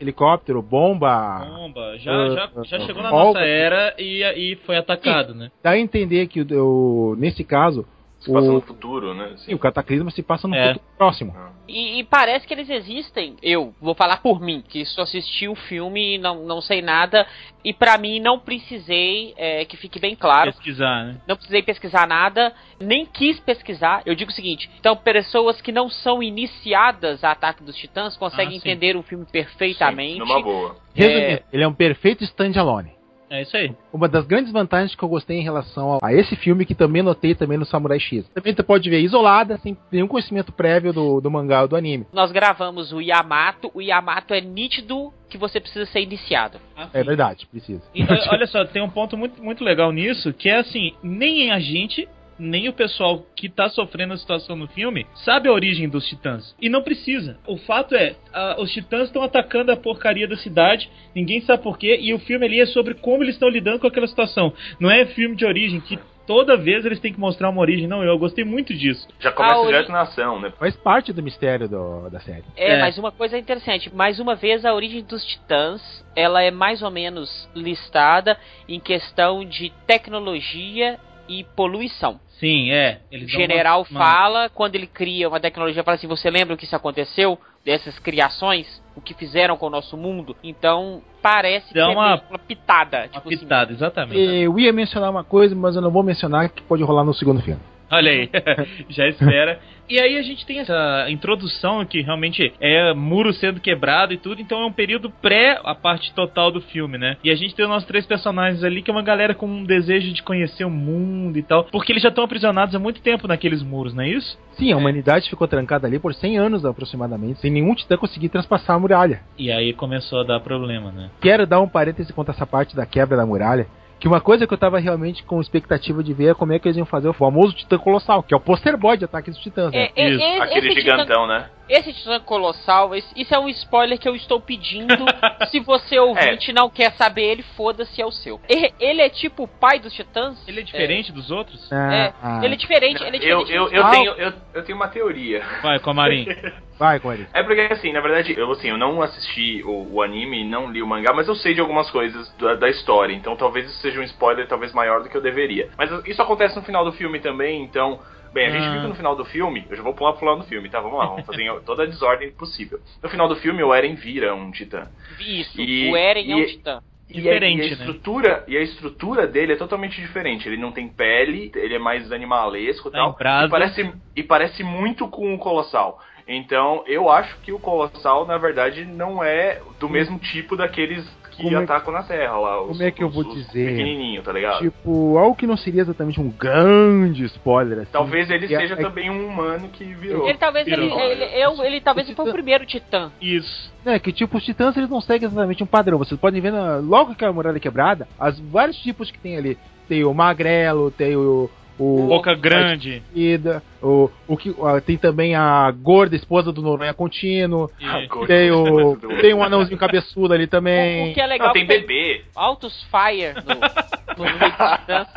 helicóptero, bomba. bomba. Já, Ah, já, ah, já ah, chegou na nossa era e, e foi atacado, né? Dá a entender que, o- nesse caso, Se passa o, no futuro, né? assim. sim, o cataclisma se passa no É. futuro próximo. E, e parece que eles existem. Eu vou falar por mim, que só assisti o filme e não, não sei nada. E pra mim não precisei, é, que fique bem claro, Pesquisar, né? não precisei pesquisar nada, nem quis pesquisar. Eu digo o seguinte: então, pessoas que não são iniciadas a Ataque dos Titãs conseguem Ah, sim. entender o filme Sim, perfeitamente. numa boa. Resumindo, É. ele é um perfeito standalone. É isso aí. Uma das grandes vantagens que eu gostei em relação a esse filme, que também notei também no Samurai X. Também você pode ver isolada, sem nenhum conhecimento prévio do, do mangá ou do anime. Nós gravamos o Yamato. O Yamato é nítido que você precisa ser iniciado. É verdade, precisa. E, olha- <laughs> olha só, tem um ponto muito, muito legal nisso, que é assim, nem a gente, nem o pessoal que tá sofrendo a situação no filme sabe a origem dos titãs. E não precisa. O fato é, a- os titãs estão atacando a porcaria da cidade, ninguém sabe porquê, e o filme ali é sobre como eles estão lidando com aquela situação. Não é filme de origem, que toda vez eles têm que mostrar uma origem. Não, eu gostei muito disso. Já começa A ori- direto na ação, né? Faz parte do mistério do- da série. É, É. mas uma coisa interessante, mais uma vez a origem dos titãs, ela é mais ou menos listada em questão de tecnologia e poluição. Sim, é. O general uma- uma- fala, quando ele cria uma tecnologia, fala assim, você lembra o que isso aconteceu? Dessas criações? O que fizeram com o nosso mundo? Então, parece Dá que é uma- meio uma pitada. Uma tipo assim, pitada, exatamente. Eu ia mencionar uma coisa, mas eu não vou mencionar que pode rolar no segundo filme. Olha aí, <laughs> já espera. E aí a gente tem essa introdução que realmente é muro sendo quebrado e tudo, então é um período pré a parte total do filme, né? E a gente tem os nossos três personagens ali que é uma galera com um desejo de conhecer o mundo e tal, porque eles já estão aprisionados há muito tempo naqueles muros, não é isso? Sim, a humanidade ficou trancada ali por 100 anos aproximadamente, sem nenhum titã conseguir transpassar a muralha. E aí começou a dar problema, né? Quero dar um parêntese quanto a essa parte da quebra da muralha. Que uma coisa que eu tava realmente com expectativa de ver é como é que eles iam fazer o famoso Titã Colossal, que é o poster boy de ataque dos titãs, né? É, é, Isso, é- Aquele esse titã- gigantão, né? Esse Titã Colossal, esse- isso é um spoiler que eu estou pedindo. <laughs> Se você ouvinte não quer saber ele, foda-se, é o seu. Ele, ele é tipo o pai dos Titãs? Ele é diferente dos outros? É, Ah, ele é diferente, ele é Eu, diferente. eu, dos eu, outros. tenho, eu, eu tenho uma teoria. Vai, com a Marim. <laughs> Vai, Cory. É porque, assim, na verdade, eu, assim, eu não assisti o, o anime, não li o mangá, mas eu sei de algumas coisas da, da história, então talvez isso seja um spoiler talvez maior do que eu deveria. Mas isso acontece no final do filme também, então... Bem, a gente Ah. viu que no final do filme, eu já vou pular pro final do filme, tá? Vamos lá, vamos fazer toda a desordem possível. No final do filme, o Eren vira um titã. Isso, E- o Eren é um e- Titã. E a- Diferente, e a, né? estrutura, E a estrutura dele é totalmente diferente. Ele não tem pele, ele é mais animalesco e Tá tal. E parece, e parece muito com o Colossal. Então, eu acho que o Colossal, na verdade, não é do mesmo tipo daqueles que Como é- atacam na Terra lá. Os, como é que eu vou os dizer? Pequenininho, tá ligado? Tipo, algo que não seria exatamente um grande spoiler, assim. Talvez ele que é- seja é- também um humano que virou. Ele talvez ele, virou. ele, eu- ele talvez o foi o primeiro Titã. Isso. É, que tipo, os titãs eles não seguem exatamente um padrão. Vocês podem ver na- logo que a muralha é quebrada, as vários tipos que tem ali. Tem o magrelo, tem o. o Boca grande. Ida, o, o que, ah, tem também a gorda esposa do Noronha Contínuo. E- Tem o. Tem um anãozinho cabeçudo ali O, também. o que é legal Não, tem é que bebê. altos fire no, no meio dos Titãs.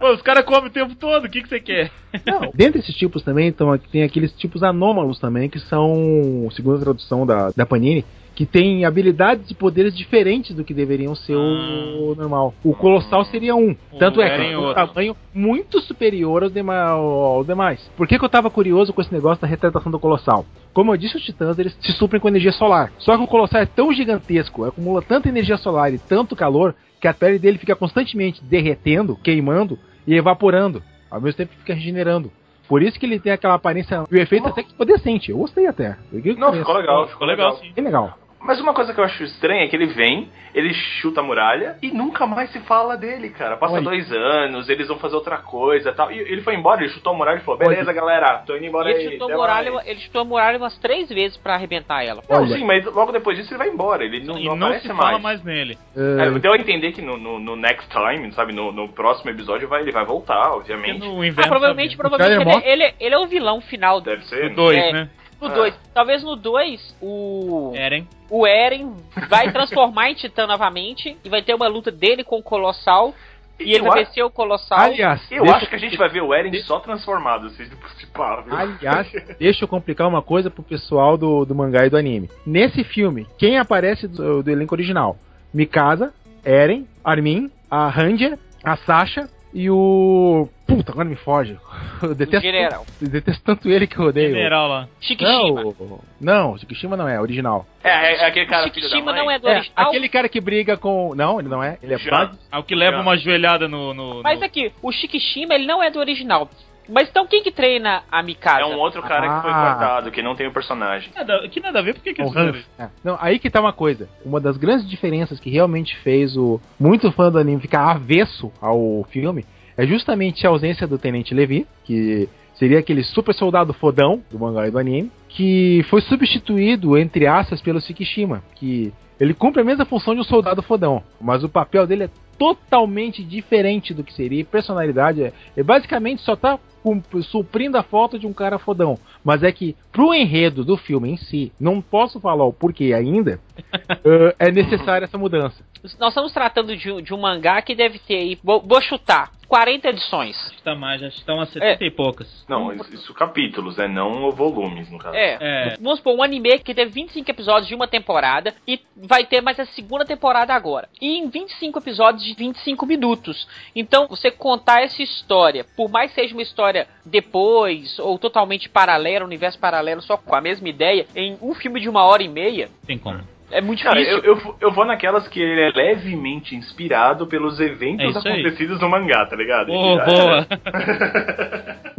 Ô, os caras comem o tempo todo, o que, que você quer? Não, dentre esses tipos também, então, tem aqueles tipos anômalos também, que são, segundo a tradução da, da Panini, que tem habilidades e poderes diferentes do que deveriam ser o normal. O Colossal seria um. Tanto é que é um tamanho muito superior ao, dema, demais. Por que, que eu tava curioso com esse negócio da retratação do Colossal? Como eu disse, os titãs eles se suprem com energia solar. Só que o Colossal é tão gigantesco, acumula tanta energia solar e tanto calor, que a pele dele fica constantemente derretendo, queimando e evaporando. Ao mesmo tempo que fica regenerando. Por isso que ele tem aquela aparência, o efeito até que ficou decente. Eu gostei até. Eu Não, ficou legal, ficou legal, legal. sim. Bem legal. Mas uma coisa que eu acho estranha é que ele vem, ele chuta a muralha e nunca mais se fala dele, cara. Passa Olha. dois anos, eles vão fazer outra coisa e tal. E ele foi embora, ele chutou a muralha e falou: beleza, galera, tô indo embora Ele aí. chutou, muralha, mais." ele chutou a muralha umas três vezes pra arrebentar ela. Não, Olha. sim, mas logo depois disso ele vai embora, ele não, e não não aparece se mais. fala mais nele. É, Uh, deu a entender que no, no, no next time, sabe, no, no próximo episódio vai, ele vai voltar, obviamente. no Ah, provavelmente, provavelmente trailer ele, ele, ele é o vilão final do Deve ser. vindo. O dois, É. né? 2. Talvez no 2 o. Eren. o Eren vai <laughs> transformar em Titã novamente e vai ter uma luta dele com o Colossal. E ele eu, vai vencer o Colossal. aliás, eu deixa, acho que a gente vai ver o Eren só transformado, se aliás, <laughs> deixa eu complicar uma coisa pro pessoal do, do mangá e do anime. Nesse filme, quem aparece do, do elenco original? Mikasa, Eren, Armin, a Ranger, a Sasha e o. Puta, agora me foge. <laughs> Eu o detesto, general. eu detesto tanto ele que eu odeio. General lá. Shikishima. Não, o- não, Shikishima não é, é original. É, é, é aquele cara filho da Shikishima mãe. não é do É, original. aquele cara que briga com. Não, ele não é. Ele é base- Ah, o que leva Já. uma joelhada no. no, Mas no- aqui, o Shikishima ele não é do original. Mas então quem que treina a Mikasa? É um outro cara que foi Ah. cortado, que não tem o personagem. Nada, que nada a ver, por que que? É. Não, aí que tá uma coisa. Uma das grandes diferenças que realmente fez o muito fã do anime ficar avesso ao filme é justamente a ausência do Tenente Levi, que seria aquele super soldado fodão do mangá e do anime, que foi substituído, entre aspas, pelo Shikishima, que ele cumpre a mesma função de um soldado fodão, mas o papel dele é totalmente diferente do que seria, personalidade é, é basicamente só tá suprindo a falta de um cara fodão. Mas é que, pro enredo do filme em si, não posso falar o porquê ainda, <laughs> eh, é necessária essa mudança. Nós estamos tratando de, um- de um mangá que deve ter aí, vou, vou chutar, 40 edições. Acho que tá mais, acho que tá umas 70 e poucas. Não, isso, capítulos, né? Não volumes, no caso. É. É. Vamos supor, um anime que teve 25 episódios de uma temporada e vai ter mais a segunda temporada agora. E em 25 episódios de 25 minutos. Então, você contar essa história, por mais que seja uma história depois, ou totalmente paralela, universo paralelo, só com a mesma ideia, em um filme de uma hora e meia, Tem como. É muito Cara, difícil. eu, eu, eu vou naquelas que ele é levemente inspirado pelos É eventos aí. acontecidos no mangá, tá ligado? Oh, Já boa. <laughs>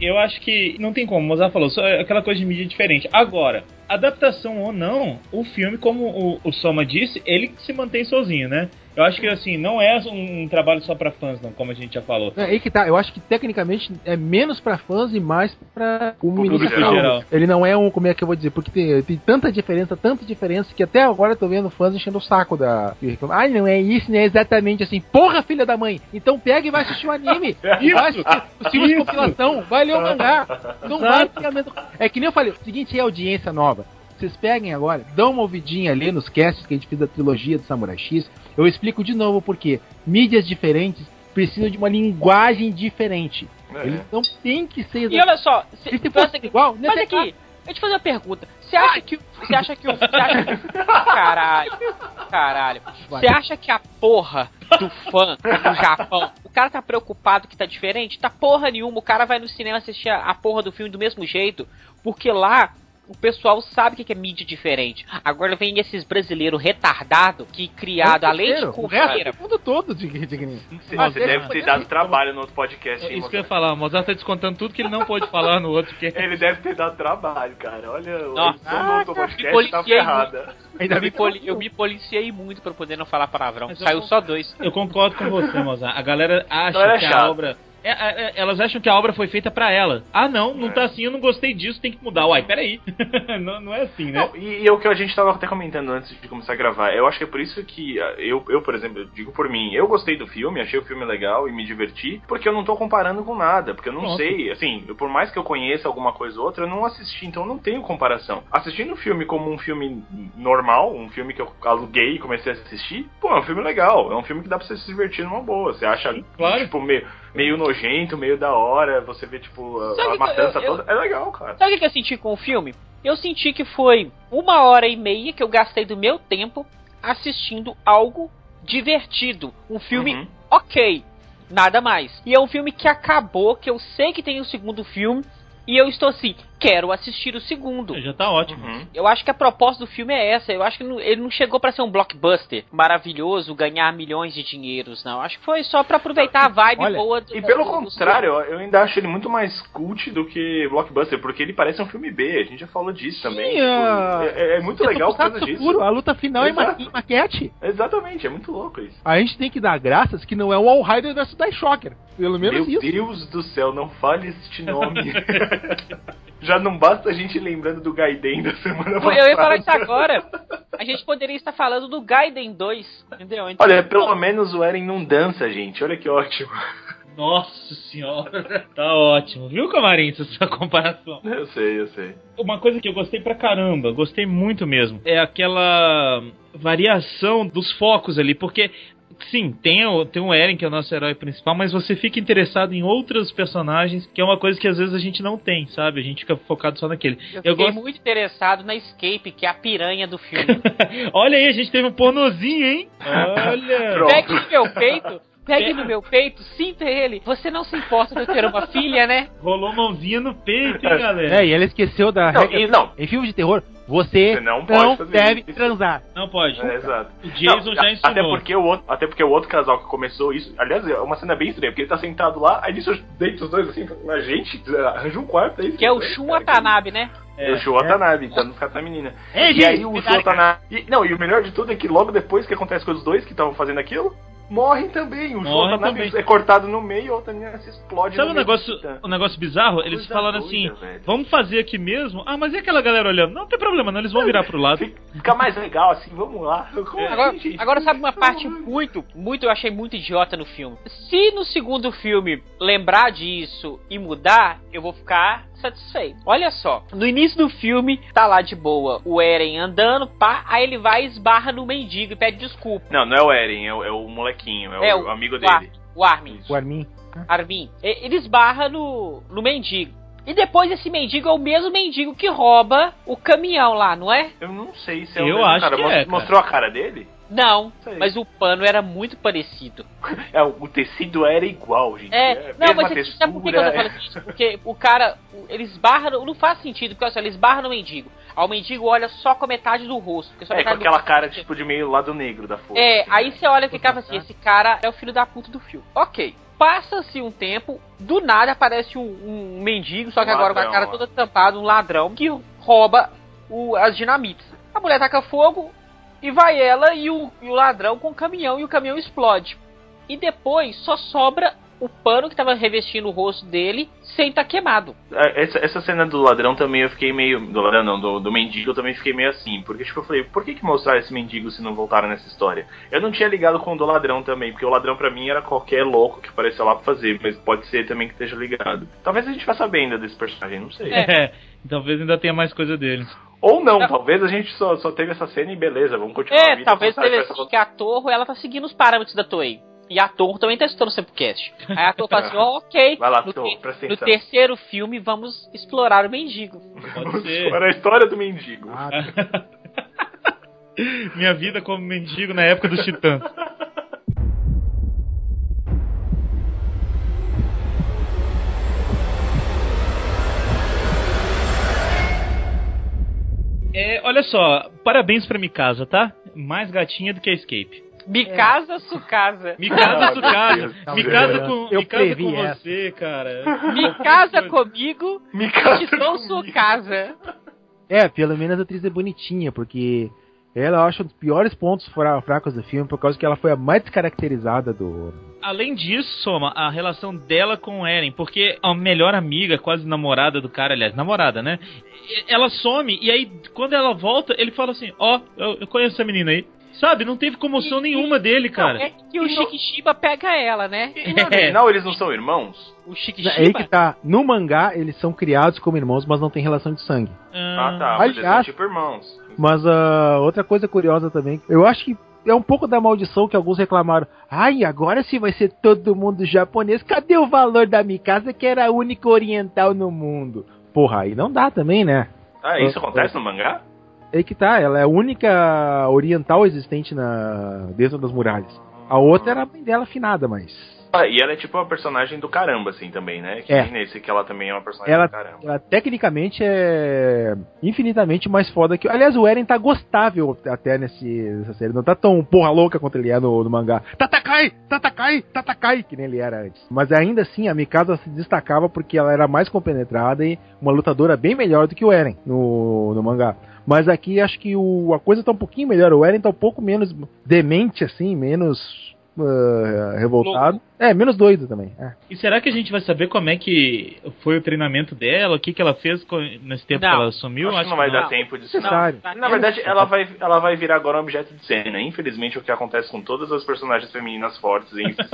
Eu acho que não tem como, o Mozart falou, só é aquela coisa de mídia diferente. Agora, adaptação ou não, o filme, como o, o Soma disse, ele se mantém sozinho, né? Eu acho que assim, não é um, um trabalho só pra fãs, não, como a gente já falou. É aí que tá, eu acho que tecnicamente é menos pra fãs e mais pra o público ministro geral. Ele não é um, como é que eu vou dizer, porque tem, tem tanta diferença, tanta diferença, que até agora eu tô vendo fãs enchendo o saco da. Ai, não é isso, não é exatamente assim. Porra, filha da mãe! Então pega e vai assistir o anime. e vai assistir os filmes de Isso. compilação, vai ler o mangá. Não vai ficar mesmo. É que nem eu falei, o seguinte é audiência nova. Vocês peguem agora, dão uma ouvidinha ali nos casts que a gente fez da trilogia do Samurai X. Eu explico de novo porque mídias diferentes precisam de uma linguagem diferente. É. Eles não tem que ser E olha só, se, pensa ser aqui, igual, mas aqui, deixa eu te fazer uma pergunta. Você acha que. o- Você acha que o. Você acha que, <laughs> caralho. Caralho. Você acha que a porra do fã do Japão, o cara tá preocupado que tá diferente? Tá porra nenhuma. O cara vai no cinema assistir a, a porra do filme do mesmo jeito. Porque lá. O pessoal sabe o que é mídia diferente. Agora vem esses brasileiros retardados que criado além de o cultura. do mundo todo Você, Mas você ele- deve ter dado trabalho no outro podcast, hein, Isso que eu ia falar, o Mozart tá descontando tudo que ele não pôde falar no outro. Que... Ele deve ter dado trabalho, cara. Olha, o Nossa. edição do outro Me podcast tá ferrada. Ainda Eu me, poli- eu me policiei muito pra poder não falar palavrão. Saiu só dois. Eu concordo com você, Mozart. A galera acha Não, é que a obra. É, é, é, elas acham que a obra foi feita pra ela. Ah, não, não É. tá assim, eu não gostei disso, tem que mudar. Uai, peraí. <laughs> não, não é assim, né? Não, e, e é o que a gente tava até comentando antes de começar a gravar. Eu acho que é por isso que ah, eu, eu, por exemplo, eu digo por mim, eu gostei do filme, achei o filme legal e me diverti, porque eu não tô comparando com nada, porque eu não Pronto. sei, assim, por mais que eu conheça alguma coisa ou outra, eu não assisti, então eu não tenho comparação. Assistindo o filme como um filme normal, um filme que eu aluguei e comecei a assistir, pô, é um filme legal, é um filme que dá pra você se divertir numa boa. Você acha, claro. tipo, meio, meio nojento, meio da hora, você vê, tipo, a, a matança eu- eu- toda. É legal, cara. Sabe o que eu senti com o filme? Eu senti que foi uma hora e meia que eu gastei do meu tempo assistindo algo divertido. Um filme Uhum. ok, nada mais. E é um filme que acabou, que eu sei que tem o segundo filme, e eu estou assim, quero assistir o segundo. Já tá ótimo. Uhum. Eu acho que a proposta do filme é essa. Eu acho que não- ele não chegou pra ser um blockbuster maravilhoso, ganhar milhões de dinheiros, não. Acho que foi só pra aproveitar a vibe Olha, boa do E pelo do- do- contrário, eu ainda acho ele muito mais cult do que Blockbuster, porque ele parece um filme B, a gente já falou disso também. Sim, tipo, é, é muito Eu legal por causa disso. Sakura, A luta final é ma Exato. maquete. Exatamente, é muito louco isso. A gente tem que dar graças que não é o All Rider vs Die Shocker. Pelo menos Meu isso. Deus do céu, não fale este nome. <laughs> já não basta a gente lembrando do Gaiden da semana passada. Eu ia falar isso agora. <laughs> A gente poderia estar falando do Gaiden 2, entendeu? Então, Olha, pelo menos o Eren não dança, gente. Olha que ótimo. Nossa senhora. <laughs> Tá ótimo. Viu, Camarim, essa comparação? Eu sei, eu sei. Uma coisa que eu gostei pra caramba, gostei muito mesmo, é aquela variação dos focos ali, porque sim, tem o, tem o Eren, que é o nosso herói principal, mas você fica interessado em outros personagens, que é uma coisa que às vezes a gente não tem, sabe? A gente fica focado só naquele. eu Eu fiquei gosto. muito interessado na Escape, que é a piranha do filme. <laughs> Olha aí, a gente teve um pornozinho, hein? Olha! <laughs> Pegue no meu peito, pegue no meu peito, sinta ele. Você não se importa de eu ter uma filha, né? Rolou mãozinha no peito, hein, <laughs> galera? É, e ela esqueceu da Não, regra. e- não. Em filme de terror, você, Você não não, pode fazer deve isso. transar. Não pode. É, exato. O Jason Não, já ensinou. Até porque, o outro, até porque o outro casal que começou isso. Aliás, é uma cena bem estranha, porque ele tá sentado lá, aí nisso deita os dois assim, a gente, arranja um quarto aí. Que é o Shun Watanabe, né? É, o Shu Watanabe, tá no caso da menina. Ei, e gente, aí o me Shu dá- Watanabe. e- não, e o melhor de tudo é que logo depois que acontece com os dois que estavam fazendo aquilo, morrem também. O Morrem Watanabe também. é cortado no meio e outra menina se explode Sabe um negócio, um negócio bizarro? Eles Coisa falaram doida, assim: velho. vamos fazer aqui mesmo? Ah, mas e aquela galera olhando? Não tem problema, não, eles vão virar pro lado. Fica mais legal assim, vamos lá. É, Agora, assim, agora sabe uma parte muito, muito, eu achei muito idiota no filme. Se no segundo filme lembrar disso e mudar, eu vou ficar satisfeito. Olha só, no início do filme, tá lá de boa, o Eren andando, pá, aí ele vai e esbarra no mendigo e pede desculpa. Não, não é o Eren, é o, é o molequinho, é, É, o, o- amigo o Ar- dele. O Armin. O Armin. Armin. E- Ele esbarra no, no mendigo. E depois esse mendigo é o mesmo mendigo que rouba o caminhão lá, não é? Eu não sei se é o Eu mesmo acho cara. que é, cara. Mostrou a cara dele? Não, Sei. mas o pano era muito parecido. É, o tecido era igual, gente. É, a não, mas você sabe por que eu tô textura, falando isso? Porque o cara, o- ele esbarra, no- não faz sentido, porque olha só, ele esbarra no mendigo. Aí o mendigo olha só com a metade do rosto. Porque só É, com aquela cara tipo de meio lado negro da força. É, assim, aí né? você olha e ficava assim, esse cara é o filho da puta do filme. Ok. Passa-se um tempo, do nada aparece um, um mendigo, só que Um agora com a ladrão, cara ó. toda tampada, um ladrão, que rouba o- as dinamites. A mulher taca fogo E vai ela e o, e o ladrão com o caminhão e o caminhão explode. E depois só sobra o pano que tava revestindo o rosto dele sem estar queimado. É, Essa, essa cena do ladrão também eu fiquei meio. Do ladrão não, do, do mendigo eu também fiquei meio assim. Porque, tipo, eu falei, por que, que mostrar esse mendigo se não voltaram nessa história? Eu não tinha ligado com o do ladrão também, porque o ladrão pra mim era qualquer louco que apareceu lá pra fazer, mas pode ser também que esteja ligado. Talvez a gente vá saber ainda desse personagem, não sei. É, <laughs> talvez ainda tenha mais coisa dele. Ou não, talvez a gente só, só teve essa cena e beleza, vamos continuar a É, vida. talvez teve essa- assim, que a Torre ela tá seguindo os parâmetros da Toei. E a Torre também tá escutando o Sempocast. Aí a Torre fala assim, ó, <laughs> ok, Vai lá, no, Torre, te- no terceiro filme vamos explorar o mendigo. Pode ser. Era a história do mendigo. Ah, <laughs> Minha vida como mendigo na época dos Titãs. É, olha só, parabéns pra Mikasa, tá? Mais gatinha do que a Escape. Mikasa Sukasa. <laughs> Mikasa Deus. Mikasa com, Eu Mikasa previ com essa. você, cara. Mikasa comigo, Me casa Titão comigo. Sukasa. É, pelo menos a atriz é bonitinha, porque ela eu acho um dos piores pontos fra- fracos do filme, por causa que ela foi a mais descaracterizada do. Além disso, Soma, a relação dela com o Eren, porque a melhor amiga, quase namorada do cara, aliás, namorada, né? E- Ela some e aí, quando ela volta, ele fala assim: Ó, eu, eu conheço essa menina aí. Sabe, não teve comoção E- nenhuma dele, cara. É que o Shikishiba pega ela, né? E no <laughs> original eles não são irmãos? O É aí Shikishiba. que tá. No mangá, eles são criados como irmãos, mas não tem relação de sangue. Ah, tá. Mas eles são aliás- tipo irmãos. Mas ah, outra coisa curiosa também, eu acho que é um pouco da maldição que alguns reclamaram. Ai, agora sim vai ser todo mundo japonês. Cadê o valor da Mikasa que era a única oriental no mundo? Porra, aí não dá também, né? Ah, isso Ah, acontece no mangá? Aí que tá, ela é a única oriental existente na dentro das muralhas. A outra era a mãe dela afinada, mas. E ela é tipo uma personagem do caramba, assim, também, né? Que É. nesse que ela também é uma personagem Ela, do caramba. ela tecnicamente é infinitamente mais foda que. Aliás, o Eren tá gostável até nesse, nessa série. Não tá tão porra louca quanto ele é no, no mangá. Tatakai! Tatakai! Tatakai! Que nem ele era antes. Mas ainda assim, a Mikasa se destacava porque ela era mais compenetrada e uma lutadora bem melhor do que o Eren no, no mangá. Mas aqui acho que o, a coisa tá um pouquinho melhor. O Eren tá um pouco menos demente, assim, menos ah, revoltado. É, menos doido também. é. E será que a gente vai saber como é que foi o treinamento dela? O que, que ela fez nesse tempo Não. que ela sumiu? Acho que não vai dar tempo de Necessário. tá- Na verdade, ela vai, ela vai virar agora um objeto de cena. Infelizmente, o que acontece com todas as personagens femininas fortes em tipo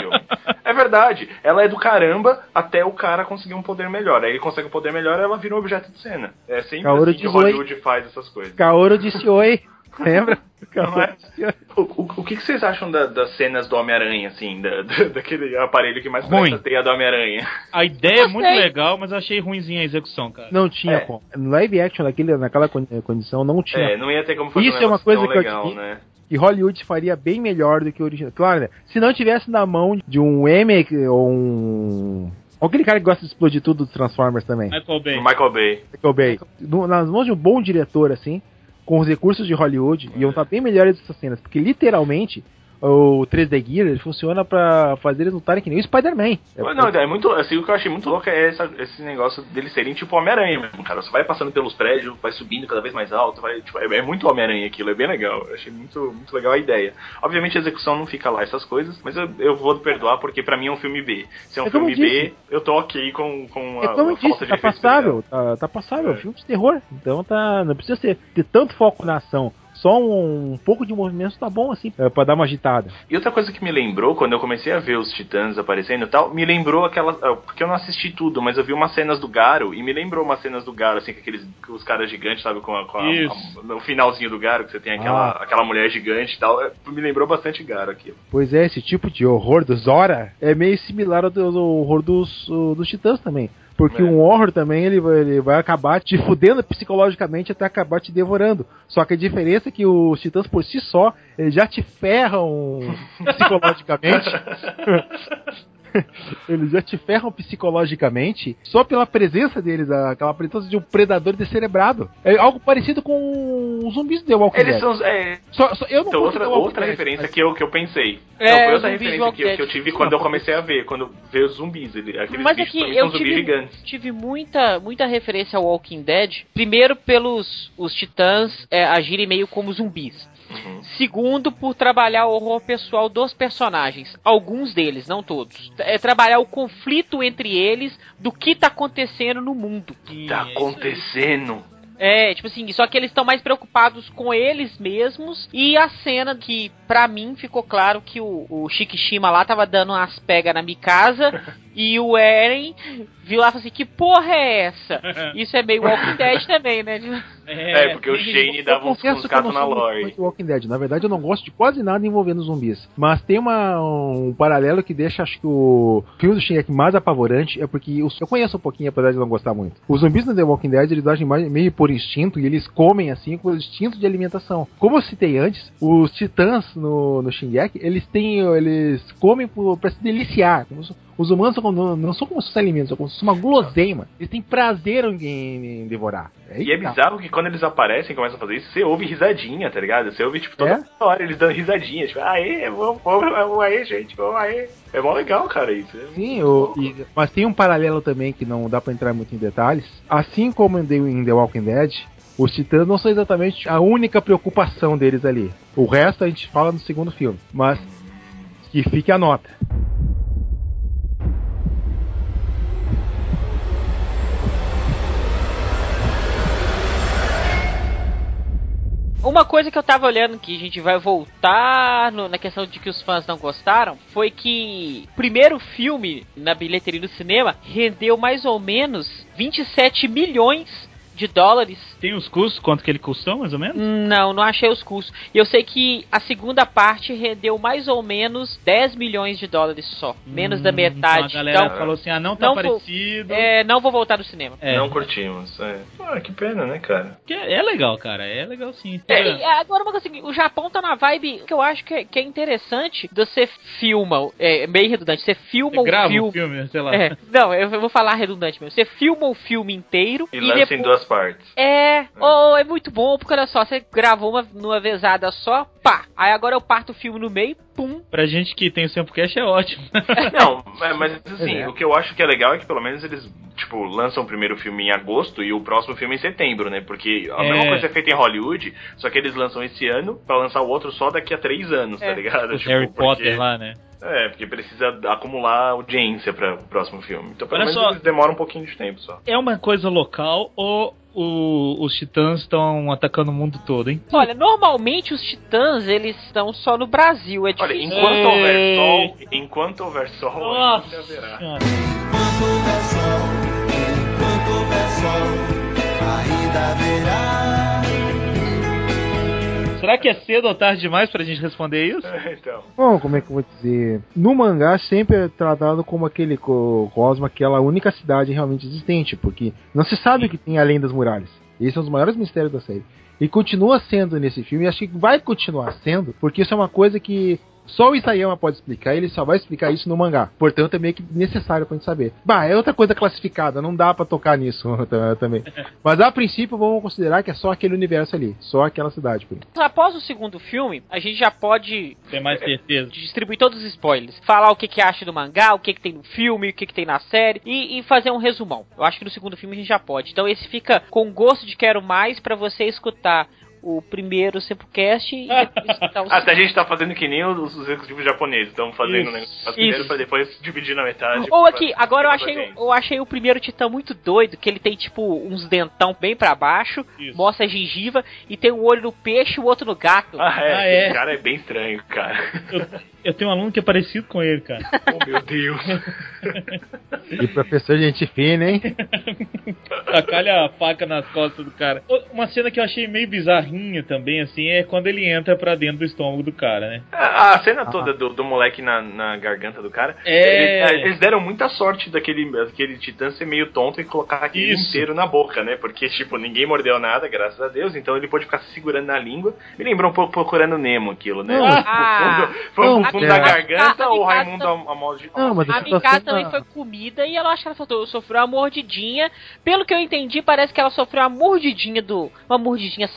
filme. <laughs> É verdade. Ela é do caramba até o cara conseguir um poder melhor. Aí ele consegue um poder melhor ela vira um objeto de cena. É sempre Kaoru assim que. Hollywood faz essas coisas. Kaoru disse oi. Lembra? <laughs> É? O, o- o que, que vocês acham da- das cenas do Homem-Aranha, assim? da- da- daquele aparelho que mais Ruim. parece a teia do Homem-Aranha? A ideia é muito legal, mas eu achei ruimzinha a execução, cara. Não tinha É. como. No live action daquele, naquela con- condição não tinha. É, não ia ter como fazer Isso um é uma coisa que eu legal, admiro. né? Que Hollywood faria bem melhor do que o original. Claro, né? Se não tivesse na mão de um M ou um. Ou aquele cara que gosta de explodir tudo dos Transformers também. Michael Bay. Michael Bay. Michael Bay. No- nas mãos de um bom diretor, assim, com os recursos de Hollywood, iam estar bem melhores essas cenas. Porque literalmente. O 3D Gear ele funciona pra fazer eles lutarem que nem o Spider-Man. Mas Não, é muito. Assim, o que eu achei muito louco é essa- esse negócio deles serem tipo Homem-Aranha mesmo, cara. Você vai passando pelos prédios, vai subindo cada vez mais alto, vai. Tipo, é, é muito Homem-Aranha aquilo, é bem legal. Eu achei muito, muito legal a ideia. Obviamente a execução não fica lá, essas coisas, mas eu, eu vou perdoar porque pra mim é um filme B. Se é um É filme eu B, disse. eu tô ok com, com a, É como a disse, falta de tá passável, tá, tá passável, É. filme de terror. Então tá. Não precisa ser, ter tanto foco na ação. Só um, um pouco de movimento tá bom, assim, é, pra dar uma agitada. E outra coisa que me lembrou, quando eu comecei a ver os titãs aparecendo e tal, me lembrou aquela. ah, Porque eu não assisti tudo, mas eu vi umas cenas do Garo e me lembrou umas cenas do Garo, assim, com aqueles com os caras gigantes, sabe? Com, a, com a- Isso. a- no finalzinho do Garo, que você tem aquela, Ah. aquela mulher gigante e tal. é, Me lembrou bastante Garo aquilo. Pois é, esse tipo de horror do Zora é meio similar ao, do- ao horror dos, dos Titãs também. Porque É. um horror também ele vai, ele vai acabar te fudendo psicologicamente até acabar te devorando. Só que a diferença é que os Titãs por si só eles já te ferram <laughs> psicologicamente. <laughs> <laughs> eles já te ferram psicologicamente só pela presença deles, aquela presença de um predador descerebrado. É algo parecido com os zumbis do The Walking Eles Dead. são. É, Só- só- eu não então, outra, outra Dead, referência mas- que eu, que eu pensei. É, não, foi outra referência que, eu- que eu tive quando eu comecei a ver, quando ver os zumbis. ele- Aqueles Mas bichos aqui pra mim eu são zumbis tive, gigantes. tive muita, muita referência ao Walking Dead. Primeiro, pelos os titãs é, agirem meio como zumbis. Uhum. Segundo, por trabalhar o horror pessoal dos personagens. Alguns deles, não todos. É trabalhar o conflito entre eles do que tá acontecendo no mundo. Tá acontecendo. É, tipo assim, só que eles estão mais preocupados com eles mesmos. E a cena que, pra mim, ficou claro que o, o Shikishima lá tava dando umas pegas na Mikasa. <laughs> e o Eren viu lá e falou assim: Que porra é essa? <laughs> Isso é meio Walking Dead também, né? <laughs> É, porque o Shane Eu dava uns, uns eu na lore. Walking Dead. Na verdade, eu não gosto de quase nada envolvendo zumbis. Mas tem uma, um paralelo que deixa, acho que o filme do Shingeki mais apavorante é porque os- eu conheço um pouquinho, apesar de não gostar muito. Os zumbis no The Walking Dead, eles agem mais- meio por instinto e eles comem, assim, com instinto de alimentação. Como eu citei antes, os titãs no, no Shingeki, eles têm, eles comem por, pra se deliciar. Como se- Os humanos são não, não são como se fossem alimentos, são como se fosse uma guloseima. Eles têm prazer em, em devorar. E é que tá. bizarro que quando eles aparecem e começam a fazer isso, você ouve risadinha, tá ligado? Você ouve, tipo, toda É? hora eles dando risadinha. Tipo, aê, vamos, vamos, vamos aê, gente, vamos aê. É mó legal, cara, isso. É Sim, o- e- mas tem um paralelo também que não dá pra entrar muito em detalhes. Assim como em The, em The Walking Dead, os titãs não são exatamente a única preocupação deles ali. O resto a gente fala no segundo filme. Mas que fique a nota. Uma coisa que eu tava olhando que a gente vai voltar no- na questão de que os fãs não gostaram foi que o primeiro filme na bilheteria do cinema rendeu mais ou menos 27 milhões de dólares. Tem os custos, quanto que ele custou, mais ou menos? Não, não achei os custos. E eu sei que a segunda parte rendeu mais ou menos 10 milhões de dólares só. Menos da Hum, metade. Então a galera Então, falou assim, ah, não tá não vou- parecido. é, não vou voltar no cinema. É. Não curtimos. É. Ah, que pena, né, cara? É, é legal, cara, é legal sim. É, e agora uma coisa assim, o Japão tá na vibe que eu acho que é, que é interessante de você filma, é meio redundante, você filma Você um grava filme. um filme, sei lá. É, não, eu vou falar redundante mesmo. Você filma o filme inteiro E, e, lança depois. em duas partes. É, oh, é muito bom, porque olha só, você gravou uma numa vezada só, pá. Aí agora eu parto o filme no meio, pum. Pra gente que tem o Samplecast é ótimo. <laughs> Não, é, mas assim, É. o que eu acho que é legal é que pelo menos eles, tipo, lançam o primeiro filme em agosto e o próximo filme em setembro, né? Porque a É. mesma coisa é feita em Hollywood, só que eles lançam esse ano pra lançar o outro só daqui a três anos, É. tá ligado? o Tipo, Harry porque- Potter lá, né? É, porque precisa acumular audiência para o próximo filme. Então, pelo Olha menos só. eles demoram um pouquinho de tempo só. É uma coisa local ou o- os titãs estão atacando o mundo todo, hein? Olha, normalmente os titãs, eles estão só no Brasil, é Olha, difícil. enquanto houver Ei. sol, enquanto houver sol, Nossa ainda haverá. Enquanto houver sol, enquanto houver sol, ainda haverá. Será que é cedo ou tarde demais pra gente responder isso? então. Bom, como é que eu vou dizer? No mangá sempre é tratado como aquele co- Cosmo, aquela única cidade realmente existente, porque não se sabe o que tem além das muralhas. Esse é um dos maiores mistérios da série. E continua sendo nesse filme, e acho que vai continuar sendo, porque isso é uma coisa que só o Isayama pode explicar, ele só vai explicar isso no mangá. Portanto, é meio que necessário pra gente saber. Bah, é outra coisa classificada, não dá pra tocar nisso <laughs> também. Mas a princípio, vamos considerar que é só aquele universo ali, só aquela cidade. enquanto. Após o segundo filme, a gente já pode Tem mais certeza. distribuir todos os spoilers. Falar o que, que acha do mangá, o que, que tem no filme, o que, que tem na série e, e fazer um resumão. Eu acho que no segundo filme a gente já pode. Então esse fica com gosto de quero mais pra você escutar o primeiro Sempocast e depois escutar <laughs> o Até a gente tá fazendo que nem os, os executivos japoneses. Estamos fazendo Isso, né, faz primeiro pra depois dividir na metade. Ou pra- aqui, agora eu achei, eu achei o primeiro titã muito doido, que ele tem tipo uns dentão bem pra baixo, Isso. mostra a gengiva e tem um olho no peixe e o outro no gato. Ah, é, Ah, é. cara é bem estranho, cara. Eu, eu tenho um aluno que é parecido com ele, cara. <laughs> oh, meu Deus. <laughs> E professor gente fina, hein? Tacalha a faca nas costas do cara. Uma cena que eu achei meio bizarrinha também, assim, é quando ele entra pra dentro do estômago do cara, né? A, a cena toda do, do moleque na, na garganta do cara, É. ele- eles deram muita sorte daquele, daquele titã ser meio tonto e colocar aquele Isso. inteiro na boca, né? Porque, tipo, ninguém mordeu nada, graças a Deus, então ele pôde ficar se segurando na língua. Me lembrou um pouco procurando Nemo aquilo, né? Não, Tipo, ah. fundo- foi Não, pro fundo é. da garganta ou Raimundo Mikasa- a, a modo de. Não, mas A Mikasa cena- também foi comida e ela acho que ela sofreu uma mordidinha. Pelo que eu entendi, parece que ela sofreu uma mordidinha do. Uma mordidinha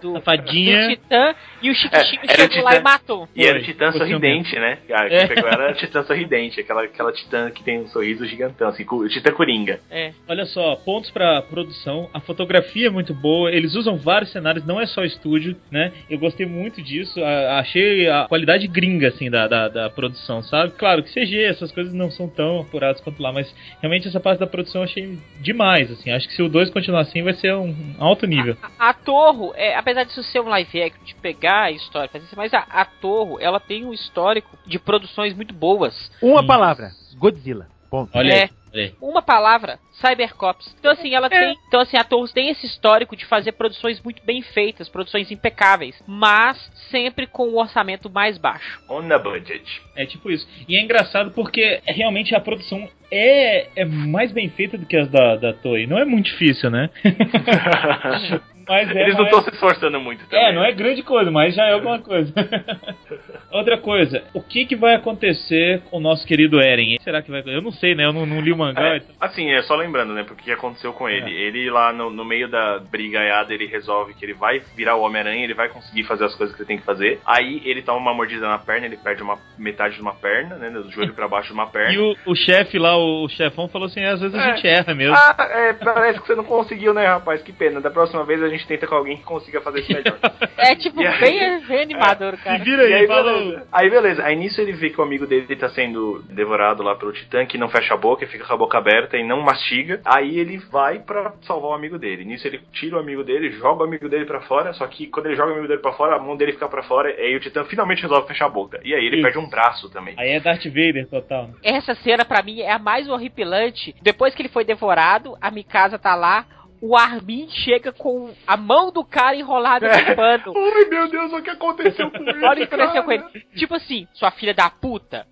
do, Safadinha. do Titã e o Chiquitinho É, era o chegou lá Titã. e matou. E era o Titã foi sorridente, né? A que É. pegou era a Titã sorridente, aquela, aquela Titã que tem um sorriso gigantão, assim, Titã Coringa. É. Olha só, pontos pra produção. A fotografia é muito boa. Eles usam vários cenários, não é só estúdio, né? Eu gostei muito disso. a- achei a qualidade gringa, assim, da, da, da produção, sabe? Claro que CG, essas coisas não são tão apuradas quanto lá, mas realmente essa parte da produção eu achei demais, assim. Acho que se o 2 continuar assim, vai ser um alto nível. A, a Torro, é, apesar disso ser um live action, de pegar a história, fazer isso, mas a, a Torro, ela tem um histórico de produções muito boas. Uma palavra: Godzilla. Ponto. Olha É. aí. Uma palavra, Cybercops. Então assim, ela tem, então assim, a Torres tem esse histórico de fazer produções muito bem feitas, produções impecáveis, mas sempre com um orçamento mais baixo. On the budget. É tipo isso. E é engraçado porque realmente a produção é, é mais bem feita do que as da, da Toei. Não é muito difícil, né? <laughs> <laughs> Mas é Eles não estão se esforçando muito também. É, não é grande coisa, mas já é alguma coisa. <laughs> Outra coisa, o que, que vai acontecer com o nosso querido Eren? Será que vai. Eu não sei, né? Eu não, não li o mangá. É, então- assim, é só lembrando, né, porque que aconteceu com ele. Ele lá no, no meio da brigaiada, ele resolve que ele vai virar o Homem-Aranha, ele vai conseguir fazer as coisas que ele tem que fazer. Aí ele toma uma mordida na perna, ele perde uma metade de uma perna, né, do joelho pra baixo de uma perna. <laughs> E o, o chefe lá, o, chefão, falou assim: às vezes a É. gente erra mesmo. Ah, é, parece que você não conseguiu, né, rapaz? Que pena. Da próxima vez a gente tenta com alguém que consiga fazer isso melhor. <laughs> É tipo E aí- bem, bem animador, Se cara. vira aí, E aí, beleza. Aí, beleza. Aí nisso ele vê que o amigo dele tá sendo devorado lá pelo Titã, que não fecha a boca, fica com a boca aberta e não mastiga. Aí ele vai pra salvar o amigo dele. Nisso ele tira o amigo dele, joga o amigo dele pra fora, só que quando ele joga o amigo dele pra fora, a mão dele fica pra fora, e aí o Titã finalmente resolve fechar a boca. E aí ele Isso. perde um braço também. Aí é Darth Vader total. Essa cena pra mim é a mais horripilante. Depois que ele foi devorado, a Mikasa tá lá, o Armin chega com a mão do cara enrolada no pano. <laughs> Ai meu Deus, o que aconteceu com <laughs> ele? Olha o que aconteceu com ele. Tipo assim, sua filha da puta,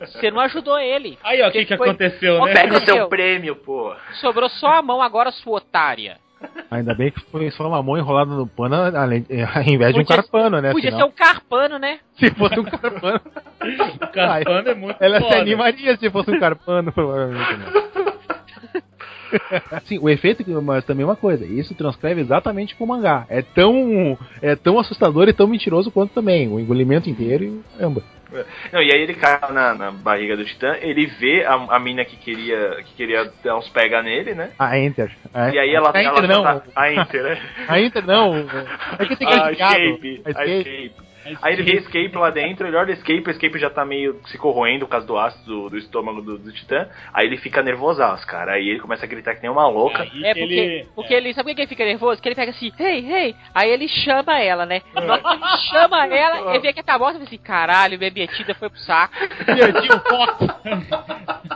você não ajudou ele. Aí, ó, o que, que foi- aconteceu, né? Pega o seu prêmio, pô. Sobrou só a mão agora, sua otária. Ainda bem que foi só uma mão enrolada no pano, além, <laughs> ao invés de um Podia- carpano, né? Podia ser um carpano, né? Se fosse um carpano. Carpano é muito Ela foda. se animaria se fosse um carpano, provavelmente. Não. <laughs> Sim, o efeito, mas também uma coisa, isso transcreve exatamente com o mangá. É tão, é tão assustador e tão mentiroso quanto também. O engolimento inteiro e caramba. Não, e aí ele cai na, na barriga do Titã, ele vê a, a mina que queria, que queria dar uns pega nele, né? A Enter. A, E aí ela, a ela Enter não. tá- a Enter, né? A Enter não. <laughs> É que tem a aquele gado. escape, A a escape. Aí ele vê Escape lá dentro, ele olha o Escape, o Escape já tá meio se corroendo por causa do ácido do, do estômago do, do Titã. Aí ele fica nervosaço, cara. Aí ele começa a gritar que nem uma louca. Aí É porque ele- porque ele. Sabe por que ele fica nervoso? Que ele pega assim, hey, hey. Aí ele chama ela, né? Que ele chama ela, ele vê que tá morta e fala assim: caralho, minha metida foi pro saco. Perdi o Fox.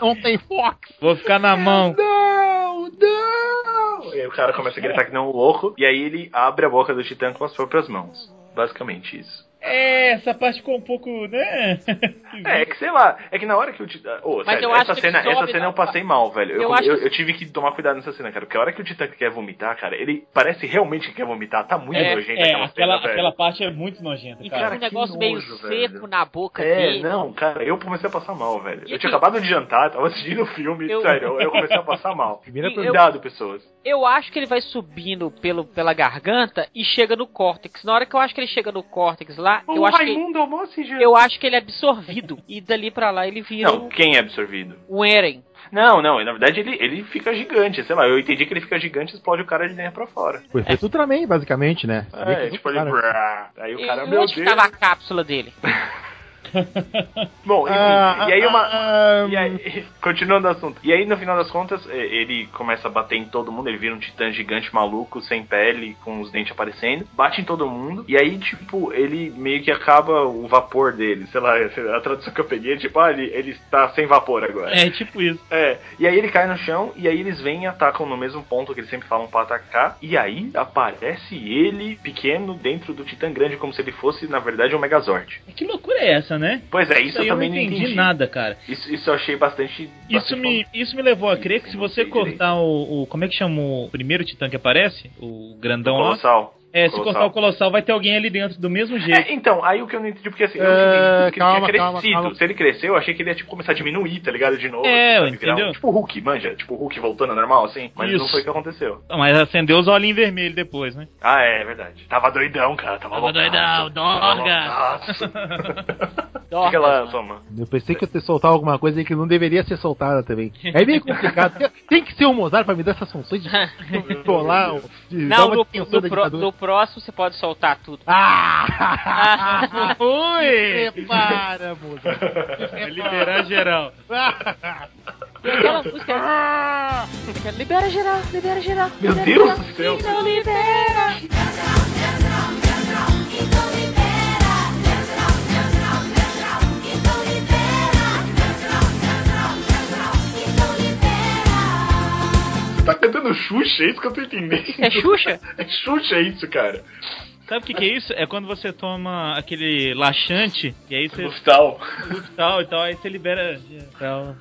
Não tem Fox. Vou ficar na mão. Não, não! E aí o cara começa a gritar que nem um louco. E aí ele abre a boca do Titã com as próprias mãos. Basicamente isso. É, essa parte ficou um pouco, né? <laughs> É, é que sei lá, é que na hora que o Titã. Ô, Mas sério, eu acho essa que cena, essa cena na- eu passei mal, velho. Eu, Eu eu, eu, tive que tomar cuidado nessa cena, cara. Porque a hora que o Titã quer vomitar, cara, ele parece realmente que quer vomitar. Tá muito É, nojento é, aquela aquela, cena, velho. aquela parte é muito nojenta, E cara. fica um que negócio meio nojo, seco velho. na boca É, dele. não, cara, eu comecei a passar mal, velho. E Eu tinha aqui- acabado de jantar, tava assistindo o filme, Eu- sério, eu, eu <laughs> comecei a passar mal. Primeira Cuidado, pessoas. Eu acho que ele vai subindo pelo, pela garganta e chega no córtex. Na hora que eu acho que ele chega no córtex lá, eu acho que almoço e eu acho que ele é absorvido e dali pra lá ele vira Não, quem é absorvido? o Eren. Não, não, na verdade ele, ele fica gigante, sei lá, eu entendi que ele fica gigante e explode o cara de dentro pra fora. O efeito Ultraman, basicamente, né? É, que tipo o ele. Aí o cara, e meu onde Deus. ficava a cápsula dele? <laughs> <laughs> Bom, enfim, Ah, e aí uma. ah, E aí, <laughs> continuando o assunto. E aí, no final das contas, ele começa a bater em todo mundo. Ele vira um titã gigante maluco, sem pele, com os dentes aparecendo. Bate em todo mundo. E aí, tipo, ele meio que acaba o vapor dele. Sei lá, <laughs> a tradução que eu peguei é tipo, ah, ele, ele está sem vapor agora. É tipo isso. É, e aí ele cai no chão, e aí eles vêm e atacam no mesmo ponto que eles sempre falam pra atacar. E aí aparece ele, pequeno, dentro do Titã Grande, como se ele fosse, na verdade, um Megazord. Que loucura é essa, né? Pois é, isso eu eu não também entendi, nada, cara. Isso, isso eu achei bastante. Isso bastante me, isso me levou a crer que se você cortar o, o- Como é que chama o primeiro titã que aparece? O grandão lá? Colossal. É, se Colossal. cortar o colossal, vai ter alguém ali dentro do mesmo jeito. É, então, aí o que eu não entendi, porque assim, eu É, entendi que calma, ele tinha calma, crescido. calma. Se ele cresceu, eu achei que ele ia tipo, começar a diminuir, tá ligado? De novo. É, sabe? Virar um- entendeu? tipo o Hulk, manja. Tipo o Hulk voltando ao normal, assim. Mas não foi o que aconteceu. Mas acendeu os olhinhos vermelhos depois, né? Ah, é, é verdade. Tava doidão, cara. Tava, Tava loucaço. doidão, Tava dorga. <laughs> Fica lá, toma. Eu pensei que eu ia soltar alguma coisa aí que não deveria ser soltada também. É meio complicado. <laughs> Tem- que ser um Mozart pra me dar essas funções de <laughs> controlar, de dar Não, uma no, no, no próximo você pode soltar tudo. Ah! <laughs> Ui! Para, Mozart. Vai liberar geral. <laughs> Aquela música. Fica, libera geral, libera geral. Meu libera Deus geral. do céu. Então libera. Tá cantando Xuxa, é isso que eu tô entendendo. É Xuxa? <laughs> É Xuxa isso, cara. Sabe o que, que é isso? É quando você toma aquele laxante e aí você Luftal. tal e tal, aí você libera.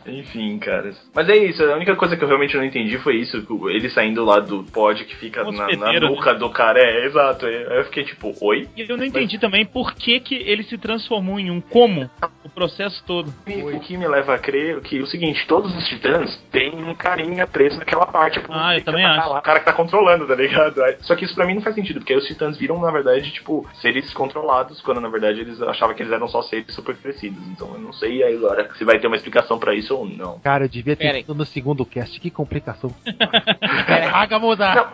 Enfim, cara. Mas é isso, a única coisa que eu realmente não entendi foi isso, ele saindo lá do pod que fica Um na, na nuca do cara. É, exato. Aí eu fiquei tipo, oi? E eu não entendi também por que, que ele se transformou em um como o processo todo. O que me leva a crer que é o seguinte, todos os titãs têm um carinha preso naquela parte. Ah, eu também acho. lá, O cara que tá controlando, tá ligado? Só que isso pra mim não faz sentido, porque aí os titãs viram, na verdade, tipo, seres controlados, quando na verdade eles achavam que eles eram só seres super crescidos. Então eu não sei aí agora se vai ter uma explicação pra isso ou não. Cara, eu devia ter no segundo cast. Que complicação. <laughs> Paga, Mozart.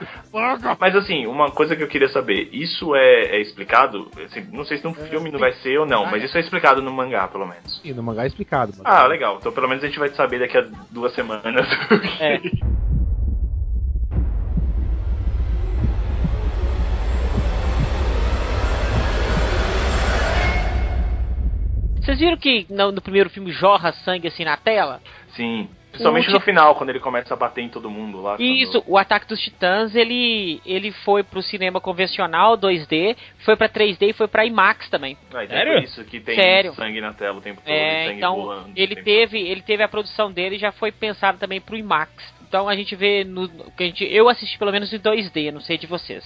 Mas assim, uma coisa que eu queria saber, isso é, é explicado? Assim, não sei se no filme não vai ser ou não, mas isso é explicado no mangá, pelo menos. E no mangá é explicado. Mas... Ah, legal. Então pelo menos a gente vai saber daqui a duas semanas. <laughs> É. Vocês viram que no, no primeiro filme jorra sangue assim na tela? Sim. Principalmente no final, quando ele começa a bater em todo mundo lá. Isso, o Ataque dos Titãs, ele ele foi pro cinema convencional 2D, foi pra 3D e foi pra IMAX também. Quando... Ah, então Sério? é por isso que tem Sério. sangue na tela o tempo todo, e É, sangue então voando. o ele teve, ele teve a produção dele e já foi pensado também pro IMAX. Então a gente vê no que a gente, eu assisti pelo menos em 2D, não sei de vocês.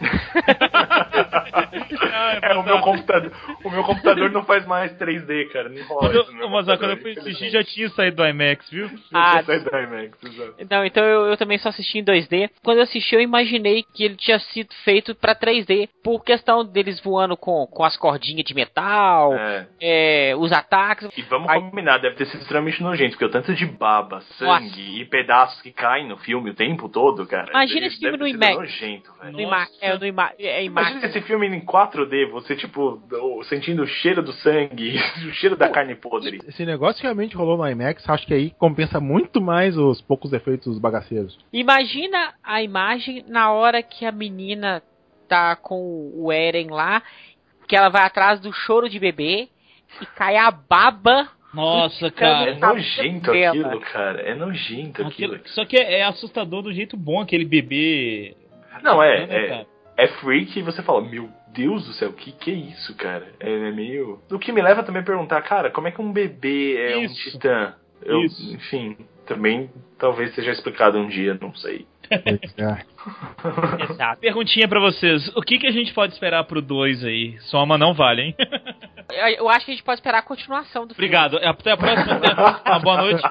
<laughs> é, o meu computador. O meu computador não faz mais 3D, cara. Não rola isso mas quando eu fui assistir já tinha saído do IMAX, viu? Ah, saído da IMAX, exato. Não, então eu, eu também só assisti em 2D. Quando eu assisti, eu imaginei que ele tinha sido feito pra 3D, por questão deles voando com, com as cordinhas de metal, É. é, os ataques. E vamos Aí- combinar, deve ter sido extremamente nojento, porque o tanto de baba, sangue e pedaços que caem no filme o tempo todo, cara. Imagina esse filme no IMAX. nojento, velho. No IMAX, é, no IMAX, é IMAX. Imagina esse filme em 4D, você, tipo, do- sentindo o cheiro do sangue, <laughs> o cheiro da carne podre. Esse negócio realmente rolou no IMAX, acho que aí compensa muito mais os poucos efeitos bagaceiros. Imagina a imagem na hora que a menina tá com o Eren lá, que ela vai atrás do choro de bebê e cai a baba. Nossa, É cara. nojento Dela. aquilo, cara. É nojento aquilo. Aquilo- só que é, é assustador do jeito bom aquele bebê. Não, é, né, é, é freak e você fala, meu Deus do céu, que que é isso, cara? É, é meio. O que me leva também a perguntar, cara, como é que um bebê é um Isso. titã? Eu, Isso. enfim, também talvez seja explicado um dia, não sei. Pois é. <laughs> Exato. Perguntinha pra vocês: o que, que a gente pode esperar pro 2 aí? Soma não vale, hein? Eu, eu acho que a gente pode esperar a continuação do filme. Obrigado. Até a próxima. Uma boa noite.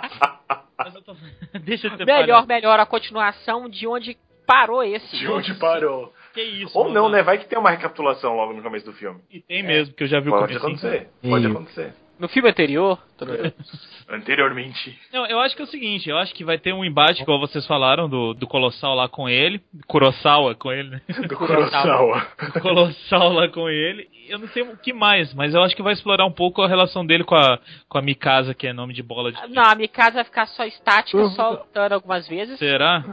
Eu tô- <laughs> Deixa de ser Melhor, melhor a continuação de onde parou esse. De onde parou? Que isso? Ou não, mano. né? Vai que tem uma recapitulação logo no começo do filme. E tem mesmo, que eu já vi o Pode acontecer. Pode acontecer. No filme anterior, <laughs> Anteriormente. Não, eu acho que é o seguinte, eu acho que vai ter um embate, como vocês falaram, do, do Colossal lá com ele. Kurosawa com ele, né? Do <laughs> Kurosawa. Do Colossal lá com ele. Eu não sei o que mais, mas eu acho que vai explorar um pouco a relação dele com a, com a Mikasa, que é nome de bola de. Não, a Mikasa vai ficar só estática, só lutando algumas vezes. Será?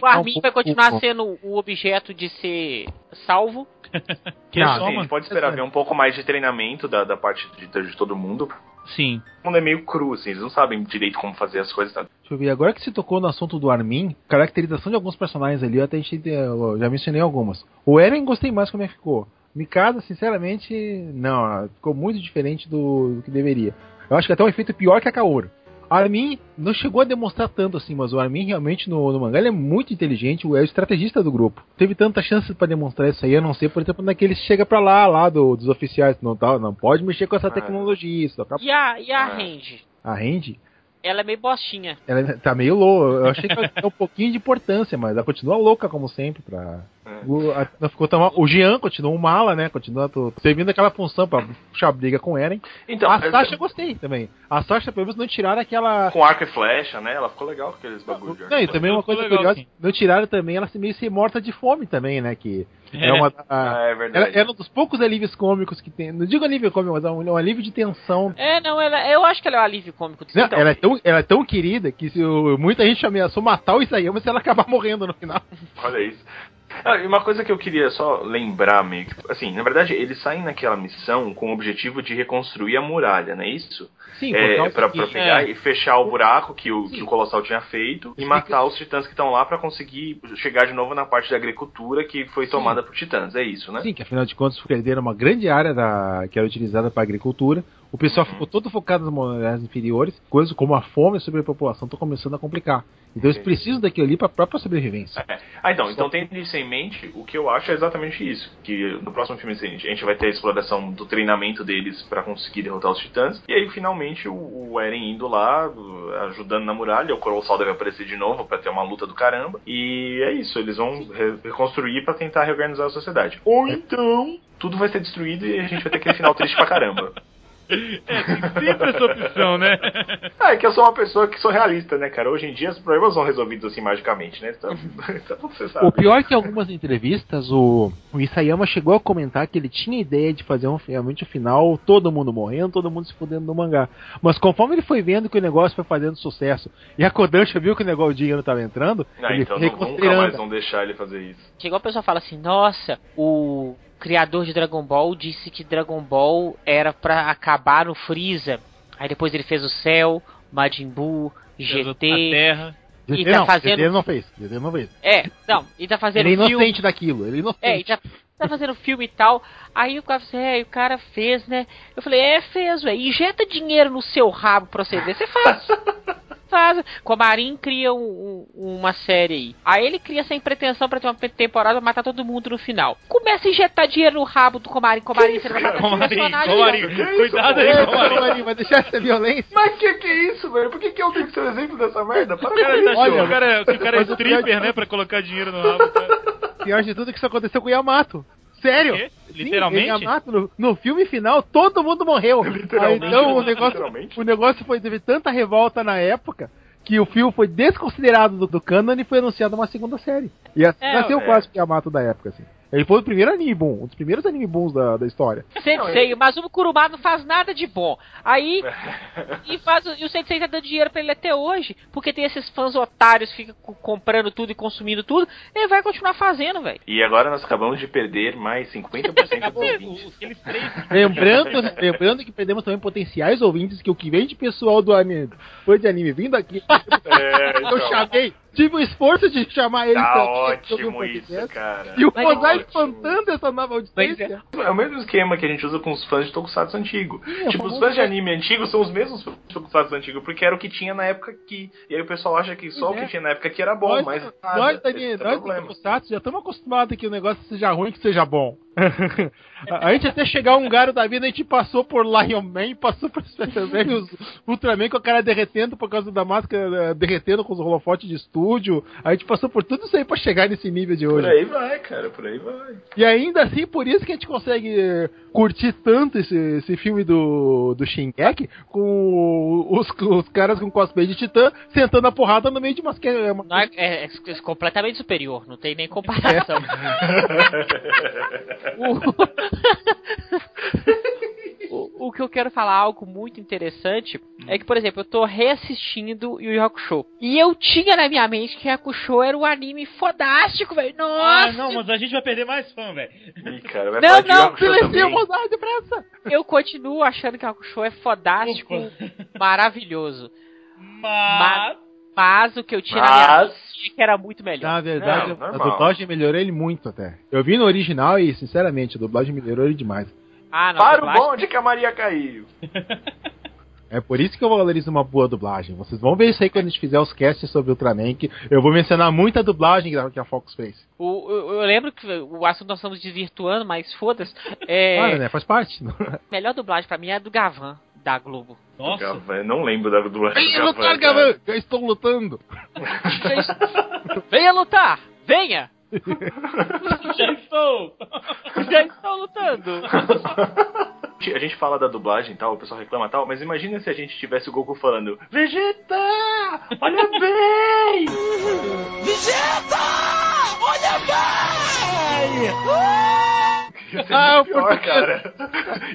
O Armin vai continuar sendo o objeto de ser salvo. <laughs> Que é a gente pode esperar ver um pouco mais de treinamento da, da parte de, de todo mundo. Sim. O mundo é meio cru, assim, eles não sabem direito como fazer as coisas. Tá? Deixa eu ver, agora que se tocou no assunto do Armin, caracterização de alguns personagens ali, eu até a gente, eu já mencionei algumas. O Eren gostei mais como é que ficou. Mikasa, sinceramente, não, ficou muito diferente do, do que deveria. Eu acho que até um efeito pior que a Kaoru. Armin não chegou a demonstrar tanto assim, mas o Armin realmente no, no mangá ele é muito inteligente, é o estrategista do grupo. Teve tanta chance pra demonstrar isso aí, a não ser, por exemplo, naquele chega pra lá, lá do- dos oficiais, não tá, não pode mexer com essa Ah. tecnologia, isso dá pra E a, e a Ah. Range? a Range. Ela é meio bostinha. Ela tá meio louca. Eu achei que ela <laughs> tinha um pouquinho de importância, mas ela continua louca, como sempre. Pra... É. O, a- ela ficou tão mal- o Jean continua um mala, né? Continua servindo aquela função pra puxar briga com o Eren. Então, a é- Sasha eu gostei também. A Sasha, pelo menos, não tiraram aquela. com arco e flecha, né? Ela ficou legal com aqueles bagulhos. de arco Não, e também uma coisa legal, curiosa, sim. não tiraram também ela se meio ser morta de fome também, né? Que é, É. uma. Ah, a- é ela, verdade. era um dos poucos alívios cômicos que tem. Não digo alívio cômico, mas é um, um alívio de tensão. É, não, ela, eu acho que ela é o alívio cômico Não, Então, ela, é tão, ela é tão querida que se o- muita gente ameaçou matar o Isayama se ela acabar morrendo no final. Olha isso. Ah, e uma coisa que eu queria só lembrar meio que, assim, na verdade, eles saem naquela missão com o objetivo de reconstruir a muralha, não é isso? Sim, É, pra, que- pra pegar é. e fechar o buraco que o, que Sim. o Colossal tinha feito e Sim. matar os titãs que estão lá pra conseguir chegar de novo na parte da agricultura que foi tomada por titãs, é isso, né? Sim, que afinal de contas perderam uma grande área da, que era utilizada para agricultura. O pessoal ficou todo focado nas moradas inferiores, coisas como a fome e a sobrepopulação estão começando a complicar. Então eles precisam daquilo ali para a própria sobrevivência. É. Ah, então, então tendo isso em mente, o que eu acho é exatamente isso. Que no próximo filme seguinte, a gente vai ter a exploração do treinamento deles pra conseguir derrotar os titãs. E aí, finalmente, o, o Eren indo lá, ajudando na muralha. O Colossal deve aparecer de novo pra ter uma luta do caramba. E é isso, eles vão re- reconstruir pra tentar reorganizar a sociedade. Ou então, tudo vai ser destruído e a gente vai ter aquele final triste pra caramba. <laughs> É, tem sempre essa opção, né? Ah, é que eu sou uma pessoa que sou realista, né, cara? Hoje em dia os problemas são resolvidos assim magicamente, né? Então, <laughs> então você sabe. O pior é que em algumas entrevistas o, o Isayama chegou a comentar que ele tinha ideia de fazer um, realmente o final, todo mundo morrendo, todo mundo se fudendo no mangá. Mas conforme ele foi vendo que o negócio foi fazendo sucesso e a Kodansha viu que o negócio o dinheiro estava entrando, Ah, ele então nunca mais vão deixar ele fazer isso. Chegou a pessoa fala assim, nossa, o criador de Dragon Ball disse que Dragon Ball era pra acabar no Freeza. Aí depois ele fez o Cell, Majin Buu, A GT. Terra. E GT tá não, fazendo- GT não fez, GT não fez. É, não, e tá fazendo Ele é filme. inocente daquilo, ele é inocente. É, e tá, tá fazendo filme e tal. Aí o cara falou assim, é, o cara fez, né? Eu falei, é, fez, ué. Injeta dinheiro no seu rabo pra você ver. Você faz. <laughs> faz. Comarim cria um- um- uma série aí. Aí ele cria sem pretensão pra ter uma temporada matar todo mundo no final. Começa a injetar dinheiro no rabo do Comarim. Comarim, você não vai matar Comarim, Comarim, cuidado aí, Comarim. Comarim, vai deixar essa violência? Mas que que é isso, velho? Por que, que eu tenho que ser o exemplo dessa merda? Para O cara tá Olha, o cara, o cara é pior stripper, né? Pra colocar dinheiro no rabo. cara. Pior de tudo é que isso aconteceu com o Yamato. Sério? O? Sim, Literalmente? Yamato, no, no filme final, todo mundo morreu. <laughs> Literalmente, Aí, então o negócio, literalmente. o negócio foi teve tanta revolta na época que o filme foi desconsiderado do, do canon e foi anunciado uma segunda série. E assim É, nasceu o é. clássico Yamato da época, assim. Ele foi o primeiro anime boom, um dos primeiros anime booms da, da história. <laughs> Sensei, mas o Kurumada não faz nada de bom. Aí, <laughs> e, faz, o- e o Sensei tá dando dinheiro pra ele até hoje, porque tem esses fãs otários que ficam co- comprando tudo e consumindo tudo, ele vai continuar fazendo, velho. E agora nós acabamos de perder mais 50% dos <laughs> ouvintes. Lembrando, lembrando que perdemos também potenciais ouvintes, que o que vem de pessoal do anime, fã de anime vindo aqui, É, eu então, chamei, tive o esforço de chamar eles Tá pra aqui, ótimo isso, podcast, cara. E o ótimo. espantando essa nova audiência. É o mesmo esquema que a gente usa com os fãs de Tokusatsu antigo. é tipo, os fãs de é. anime antigo são os mesmos fãs de Tokusatsu antigo, porque era o que tinha na época que. E aí o pessoal acha que só Pois o é. que tinha na época que era bom, nós, mas. nós, nada, Dani, é o nós do. Tokusatsu, já estamos acostumados que o negócio seja ruim que seja bom. <laughs> a, a gente até chegar um garo da vida, a gente passou por Lion Man, passou por Special Man, <laughs> os Ultraman com a cara derretendo por causa da máscara, eh, derretendo com os holofotes de estufa. Estúdio, a gente passou por tudo isso aí pra chegar nesse nível de Por hoje. aí vai, cara, por aí vai. E ainda assim, por isso que a gente consegue curtir tanto esse, esse filme do, do Shingeki, com os, os caras com cosplay de titã sentando a porrada no meio de umas... uma- Não é, é- é completamente superior, não tem nem comparação. O, <laughs> <laughs> <laughs> o que eu quero falar, algo muito interessante, é que, por exemplo, eu tô reassistindo Yu Yu Hakusho. E eu tinha na minha mente que Hakusho era um anime fodástico, velho. Nossa! Ah, não, mas a gente vai perder mais fã, velho. Ih, cara, vai Não, não, também. vontade depressa! Eu continuo achando que Hakusho é fodástico, maravilhoso. Mas. Mas o que eu tinha na minha Mas- mente é que era muito melhor. Na verdade, Não, a dublagem melhorou ele muito até. Eu vi no original e, sinceramente, a dublagem melhorou ele demais. Ah, não, Para o bonde que a Maria caiu. <laughs> É por isso que eu valorizo uma boa dublagem. Vocês vão ver isso aí quando a gente fizer os casts sobre Ultraman, que eu vou mencionar muita dublagem que a Fox fez. O, o- eu lembro que o assunto nós estamos desvirtuando, mas foda-se. É, Claro, né? Faz parte. a melhor dublagem pra mim é a do Gavan, da Globo. Nossa. Gavan, eu não lembro da dublagem Venha do lutar. Gavan! Já estou lutando! <laughs> Venha lutar! Venha! <laughs> Já estou! Já estou lutando! A gente fala da dublagem e tal, o pessoal reclama e tal, mas imagina se a gente tivesse o Goku falando Vegeta! Olha bem! Ia ser Ah, muito pior, português. cara.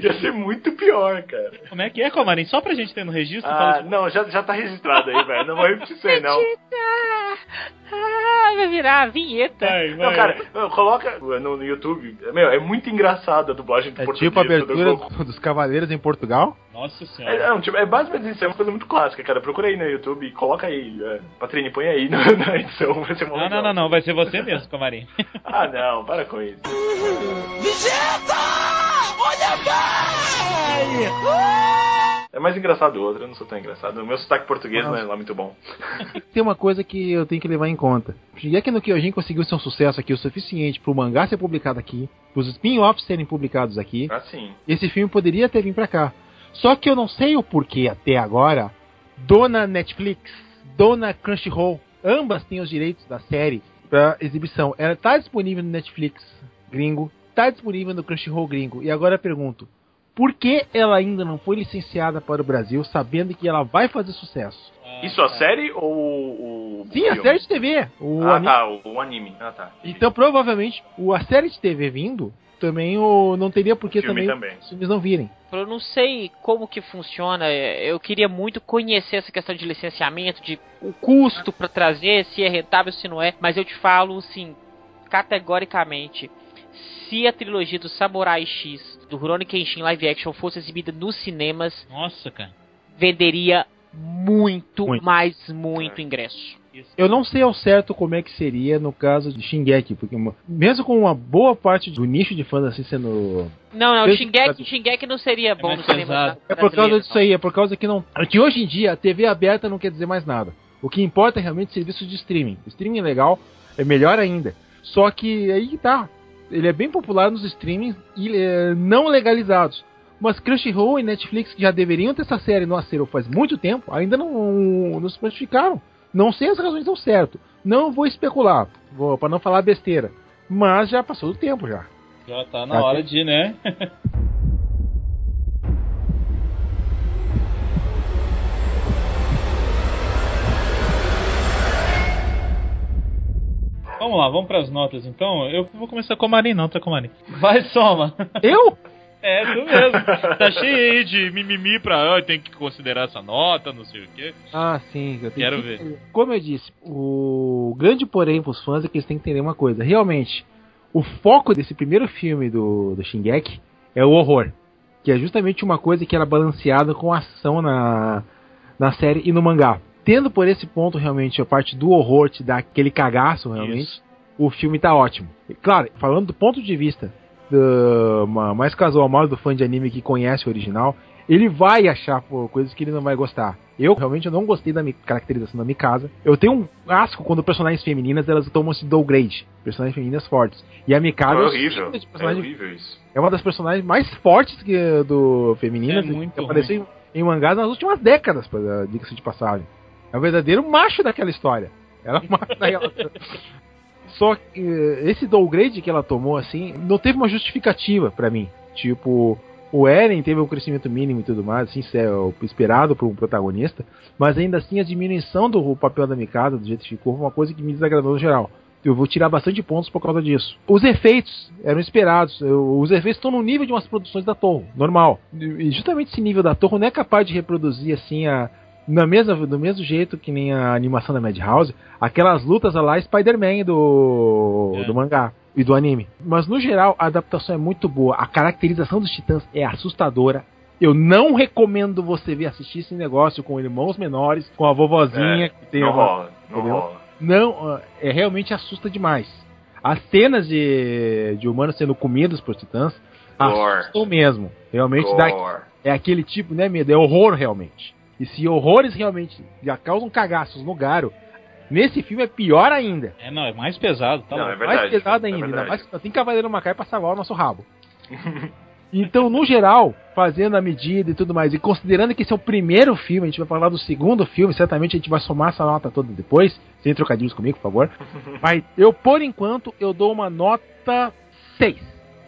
Ia ser muito pior, cara. Como é que é, Comarim? Só pra gente ter no registro? Ah, fala- não, já, já tá registrado aí, velho. Não repetir isso aí, não. Ah, vai virar a vinheta. Vai, Não, vai. cara, não, coloca no, no YouTube. Meu, é muito engraçado a dublagem do É português. tipo a do abertura Goku. dos Cavaleiros em Portugal. Nossa É, senhora. não, tipo, é basicamente isso, é uma coisa muito clássica, cara. Procura aí no YouTube e coloca aí. É, Patrini, põe aí na, na edição, vai ser Não, legal. não, não, não. Vai ser você mesmo, Comarim. Ah, não, para com isso. É mais engraçado o outro, eu não sou tão engraçado. O meu sotaque português não é lá muito bom. <laughs> Tem uma coisa que eu tenho que levar em conta. Shingeki no Kyojin conseguiu ser um sucesso aqui o suficiente pro mangá ser publicado aqui, pros spin-offs serem publicados aqui. Assim. Esse filme poderia ter vindo pra cá. Só que eu não sei o porquê até agora. Dona Netflix, Dona Crunchyroll, ambas têm os direitos da série pra exibição. Ela tá disponível no Netflix gringo, tá disponível no Crunchyroll gringo. E agora eu pergunto, por que ela ainda não foi licenciada para o Brasil, sabendo que ela vai fazer sucesso? Isso a série ou o. Sim, a série de TV. O ah, anime- tá, o, o anime. Ah, tá. Então provavelmente o, a série de TV vindo também o, não teria por que Filme também, também. os filmes não virem. Eu não sei como que funciona. é, Eu queria muito conhecer essa questão de licenciamento, de o custo pra trazer, se é rentável, se não é. Mas eu te falo, assim, categoricamente, se a trilogia do Samurai X, do Rurouni Kenshin live action fosse exibida nos cinemas, Nossa, cara. venderia muito, Muito. mais muito ingresso. Eu não sei ao certo como é que seria no caso de Shingeki, porque mesmo com uma boa parte do nicho de fãs assim sendo. Não, não, Shingeki, Shingeki não seria bom mais no cinema. pesado. É por causa disso aí, é por causa que não. Que hoje em dia a TV aberta não quer dizer mais nada. O que importa é realmente serviços de streaming. O streaming é legal, é melhor ainda. Só que aí que tá. Ele é bem popular nos streamings e, é, não legalizados. Mas Crunchyroll e Netflix, que já deveriam ter essa série no acero faz muito tempo, ainda não, não se prontificaram. Não sei as razões ao certo. Não vou especular, vou, pra não falar besteira. Mas já passou do tempo já. Já tá na hora de, né? <laughs> Vamos lá, vamos pras notas então. Eu vou começar com o Marim, não, tá com o Marim. Vai, soma. Eu? É, tu mesmo. Tá cheio aí de mimimi pra. Ah, tem que considerar essa nota, não sei o quê. Ah, sim. Eu tenho Quero que- ver. Como eu disse, o grande porém pros fãs é que eles têm que entender uma coisa. Realmente, o foco desse primeiro filme do, do Shingeki é o horror. Que é justamente uma coisa que era balanceada com a ação na, na série e no mangá. Tendo por esse ponto realmente a parte do horror te dá aquele cagaço realmente, Isso. o filme tá ótimo. E, claro, falando do ponto de vista do, ma- mais casual, mais do fã de anime que conhece o original, ele vai achar pô, coisas que ele não vai gostar. Eu realmente eu não gostei da caracterização da Mikasa. Eu tenho um asco quando personagens femininas elas tomam esse downgrade, personagens femininas fortes. E a Mikasa É eu horrível. É horrível isso. é uma das personagens mais fortes que, do femininas É muito que apareceu em, em mangás nas últimas décadas, diga-se de passagem. É o verdadeiro macho daquela história. Ela mata ela. Só que eh, esse downgrade que ela tomou, assim, não teve uma justificativa pra mim. Tipo, o Eren teve um crescimento mínimo e tudo mais, assim, é o esperado para um protagonista, mas ainda assim a diminuição do papel da Mikasa, do jeito que ficou, foi uma coisa que me desagradou no geral. Eu vou tirar bastante pontos por causa disso. Os efeitos eram esperados. Eu- os efeitos estão no nível de umas produções da Torre, normal. E justamente esse nível da Torre não é capaz de reproduzir assim a na mesma, do mesmo jeito que nem a animação da Madhouse, aquelas lutas lá Spider-Man do, É. do mangá e do anime. Mas no geral, a adaptação é muito boa. A caracterização dos titãs é assustadora. Eu não recomendo você ver assistir esse negócio com irmãos menores, com a vovozinha É, que tem não rola, não ah, é realmente assusta demais. As cenas de, de humanos sendo comidos por titãs Gore. assustam mesmo. Realmente dá, é aquele tipo, né, medo, é horror realmente. E se horrores realmente já causam cagaços no Garo, nesse filme é pior ainda. É, não, é mais pesado, tá Não, é verdade, mais pesado é ainda, ainda verdade. mais que só tem Cavaleiro Macai pra salvar o nosso rabo. <laughs> Então, no geral, fazendo a medida e tudo mais, e considerando que esse é o primeiro filme, a gente vai falar do segundo filme, certamente a gente vai somar essa nota toda depois, sem trocadilhos comigo, por favor. <laughs> Mas eu, por enquanto, eu dou uma nota 6.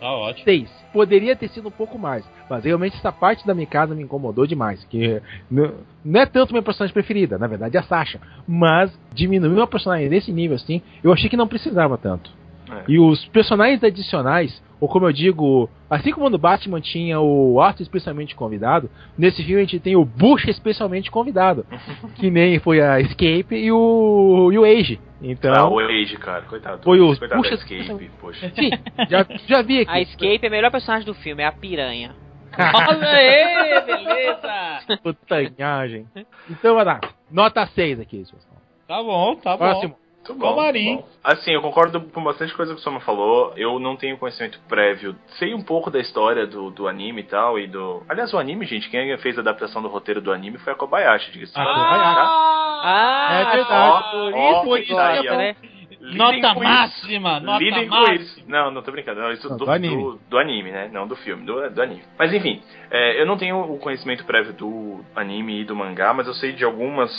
Tá ótimo. 6. Poderia ter sido um pouco mais, mas realmente essa parte da minha casa me incomodou demais. Que não é tanto minha personagem preferida, na verdade é a Sasha, mas diminuir uma personagem desse nível assim, eu achei que não precisava tanto. É. E os personagens adicionais, ou como eu digo, assim como no Batman tinha o Arthur especialmente convidado, nesse filme a gente tem o Bush especialmente convidado, <laughs> que nem foi a Escape e o, e o Age. Então, Ah, o Age, cara, coitado. Foi o- Coitado da Escape, poxa. sim, já, já vi aqui. A Escape é o melhor personagem do filme, é a piranha. <laughs> Olha aí, beleza! <laughs> Putanhagem. Então vai lá. Nota 6 aqui, Wilson. Tá bom, tá bom. Próximo. Muito bom, muito bom. Assim, eu concordo com bastante coisa que o Soma falou. Eu não tenho conhecimento prévio. Sei um pouco da história do, do anime e tal. E do. Aliás, o anime, gente, quem fez a adaptação do roteiro do anime foi a Kobayashi, diga-se Ah, tá? Ah, É verdade. Por isso ó, né? Nota com máxima, isso. nota Lidem com máxima. isso. Não, não tô brincando. Não, isso Não, do, do anime. Do, do anime, né? Não do filme, do, do anime. Mas enfim, é, eu não tenho o conhecimento prévio do anime e do mangá, mas eu sei de algumas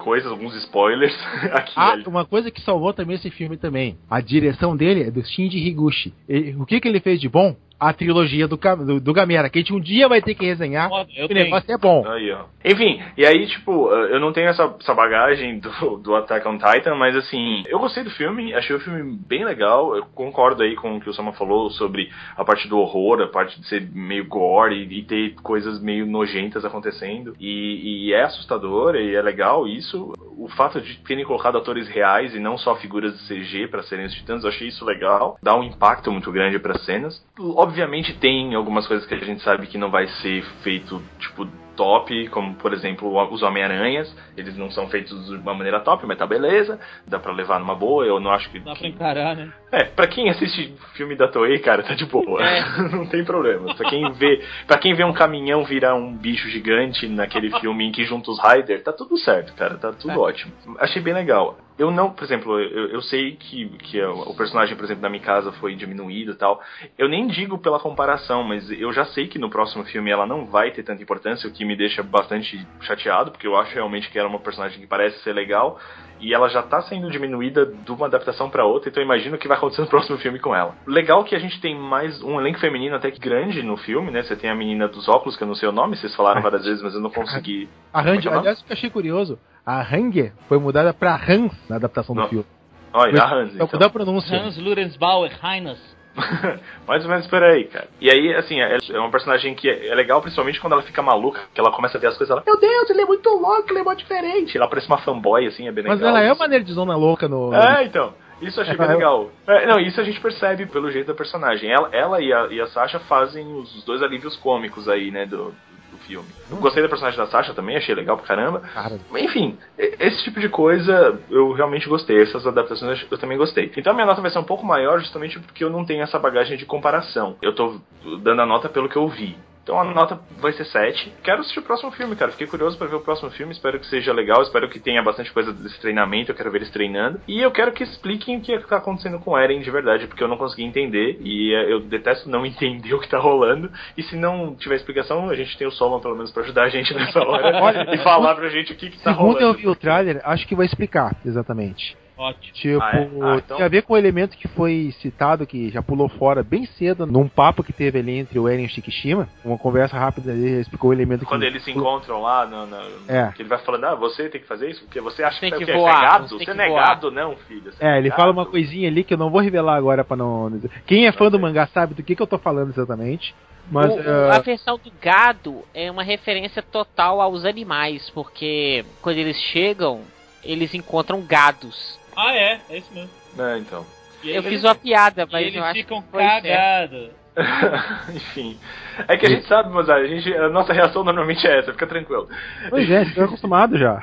coisas, alguns spoilers <laughs> aqui. Ah, ali. uma coisa que salvou também esse filme também. A direção dele é do Shinji Higuchi. Ele- o que, que ele fez de bom? A trilogia do, do, do Gamera, que a gente um dia vai ter que resenhar. Eu o tenho. negócio é bom. Aí, ó. Enfim, e aí, tipo, eu não tenho essa, essa bagagem do, do Attack on Titan, mas assim, eu gostei do filme, achei o filme bem legal. Eu concordo aí com o que o Sama falou sobre a parte do horror, a parte de ser meio gore e, e ter coisas meio nojentas acontecendo. E, e é assustador e é legal isso. O fato de terem colocado atores reais e não só figuras de CG para serem os titãs, eu achei isso legal. Dá um impacto muito grande para cenas. Obviamente tem algumas coisas que a gente sabe que não vai ser feito, tipo, top, como por exemplo os Homem-Aranhas. Eles não são feitos de uma maneira top, mas tá beleza. Dá pra levar numa boa. Eu não acho que. Dá pra encarar, né? é, pra quem assiste filme da Toei, cara, tá de boa. <laughs> não tem problema. Pra quem vê, para quem vê um caminhão virar um bicho gigante naquele <laughs> filme em que junta os Rider, tá tudo certo, cara, tá tudo É. ótimo. Achei bem legal. Eu não, por exemplo, eu, eu sei que, que o personagem, por exemplo, da Mikasa foi diminuído e tal. Eu nem digo pela comparação, mas eu já sei que no próximo filme ela não vai ter tanta importância, o que me deixa bastante chateado, porque eu acho realmente que era uma personagem que parece ser legal e ela já tá sendo diminuída de uma adaptação pra outra, então eu imagino o que vai acontecer no <laughs> próximo filme com ela. Legal que a gente tem mais um elenco feminino até que grande no filme, né? Você tem a menina dos óculos, que eu não sei o nome, vocês falaram várias vezes, mas eu não consegui. <laughs> A Ranger, Como é é aliás, o que eu achei curioso, a Ranger foi mudada pra Hans na adaptação do Não. filme. Olha, a Hans, Então, mudar a pronúncia. Hans Lurensbauer, Heinz. <laughs> Mais ou menos por aí, cara. E aí, assim, é é uma personagem que é é legal, principalmente quando ela fica maluca, que ela começa a ver as coisas, ela, meu Deus, ele é muito louco, ele é muito diferente. Ela parece uma fanboy, assim, é bem Mas legal. ela é uma nerdzona louca no. É, então. Isso eu achei bem <laughs> legal. É, não, isso a gente percebe pelo jeito da personagem. Ela, ela e, a, e a Sasha fazem os dois alívios cômicos aí, né, do filme. Eu gostei da personagem da Sasha também, achei legal pra caramba. Cara, Enfim, esse tipo de coisa eu realmente gostei. Essas adaptações eu também gostei. Então a minha nota vai ser um pouco maior justamente porque eu não tenho essa bagagem de comparação. Eu tô dando a nota pelo que eu vi. Então a nota vai ser 7. Quero assistir o próximo filme, cara. Fiquei curioso pra ver o próximo filme. Espero que seja legal. Espero que tenha bastante coisa desse treinamento. Eu quero ver eles treinando. E eu quero que expliquem o que tá acontecendo com o Eren de verdade, porque eu não consegui entender. E eh, eu detesto não <laughs> entender o que tá rolando. E se não tiver explicação, a gente tem o Solon pelo menos pra ajudar a gente nessa hora <laughs> e falar pra gente o que, que tá Segundo rolando. eu vi o trailer, acho que vai explicar exatamente. Ótimo. Tipo, Ah, é? Ah, então- tem a ver com o elemento que foi citado, que já pulou fora bem cedo, num papo que teve ali entre o Eren e o Shikishima. Uma conversa rápida ali, explicou o elemento Quando que. eles se encontram lá, no, no- É. que ele vai falando, ah, você tem que fazer isso, porque você acha Tem que, que você é voar, gado? você tem Você que não é voar." gado, não, filho. Você É, ele não fala gado." uma coisinha ali que eu não vou revelar agora pra não. Quem é fã do mangá sabe do que, que eu tô falando exatamente. Mas. O- ah, a versão do gado é uma referência total aos animais, porque quando eles chegam, eles encontram gados. Ah, é, é isso mesmo. É, então. E Eu eles- fiz uma piada, e mas eles eu acho ficam cagados. <laughs> Enfim. É que a gente sabe, Mozart, a, gente, a nossa reação normalmente é essa, fica tranquilo. Pois é, tô acostumado já.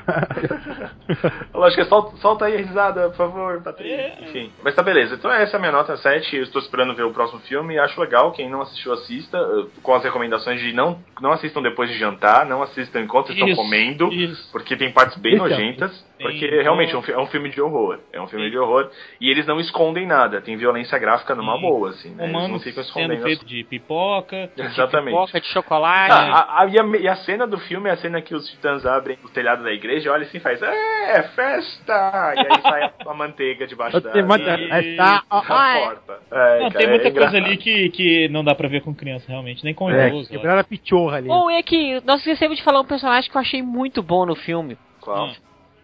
<laughs> Lógico, solta, solta aí a risada, por favor, Patrícia. É. Enfim. Mas tá beleza. Então essa é a minha nota 7. Eu estou esperando ver o próximo filme. Acho legal. Quem não assistiu, assista. eh, Com as recomendações de não, não assistam depois de jantar, não assistam enquanto estão Isso, comendo. Isso. Porque tem partes bem é- nojentas. Porque então- realmente é um, é um filme de horror. É um filme de horror. E eles não escondem nada. Tem violência gráfica numa Sim. boa, assim. Né? Eles não ficam sendo escondendo. as- feito de pipoca. <laughs> Exatamente. Pipoca de chocolate. Ah, a, a- e, a, e a cena do filme é a cena que os titãs abrem o telhado da igreja, olha assim e faz, é, festa! E aí sai a, a manteiga debaixo da, uma- da, tá, porta. É, Não, cara, tem muita é coisa ali que, que não dá pra ver com criança, realmente. Nem com É, idoso. quebraram a pichorra ali. Ou é que nós esquecemos de falar um personagem que eu achei muito bom no filme. Qual? Hum.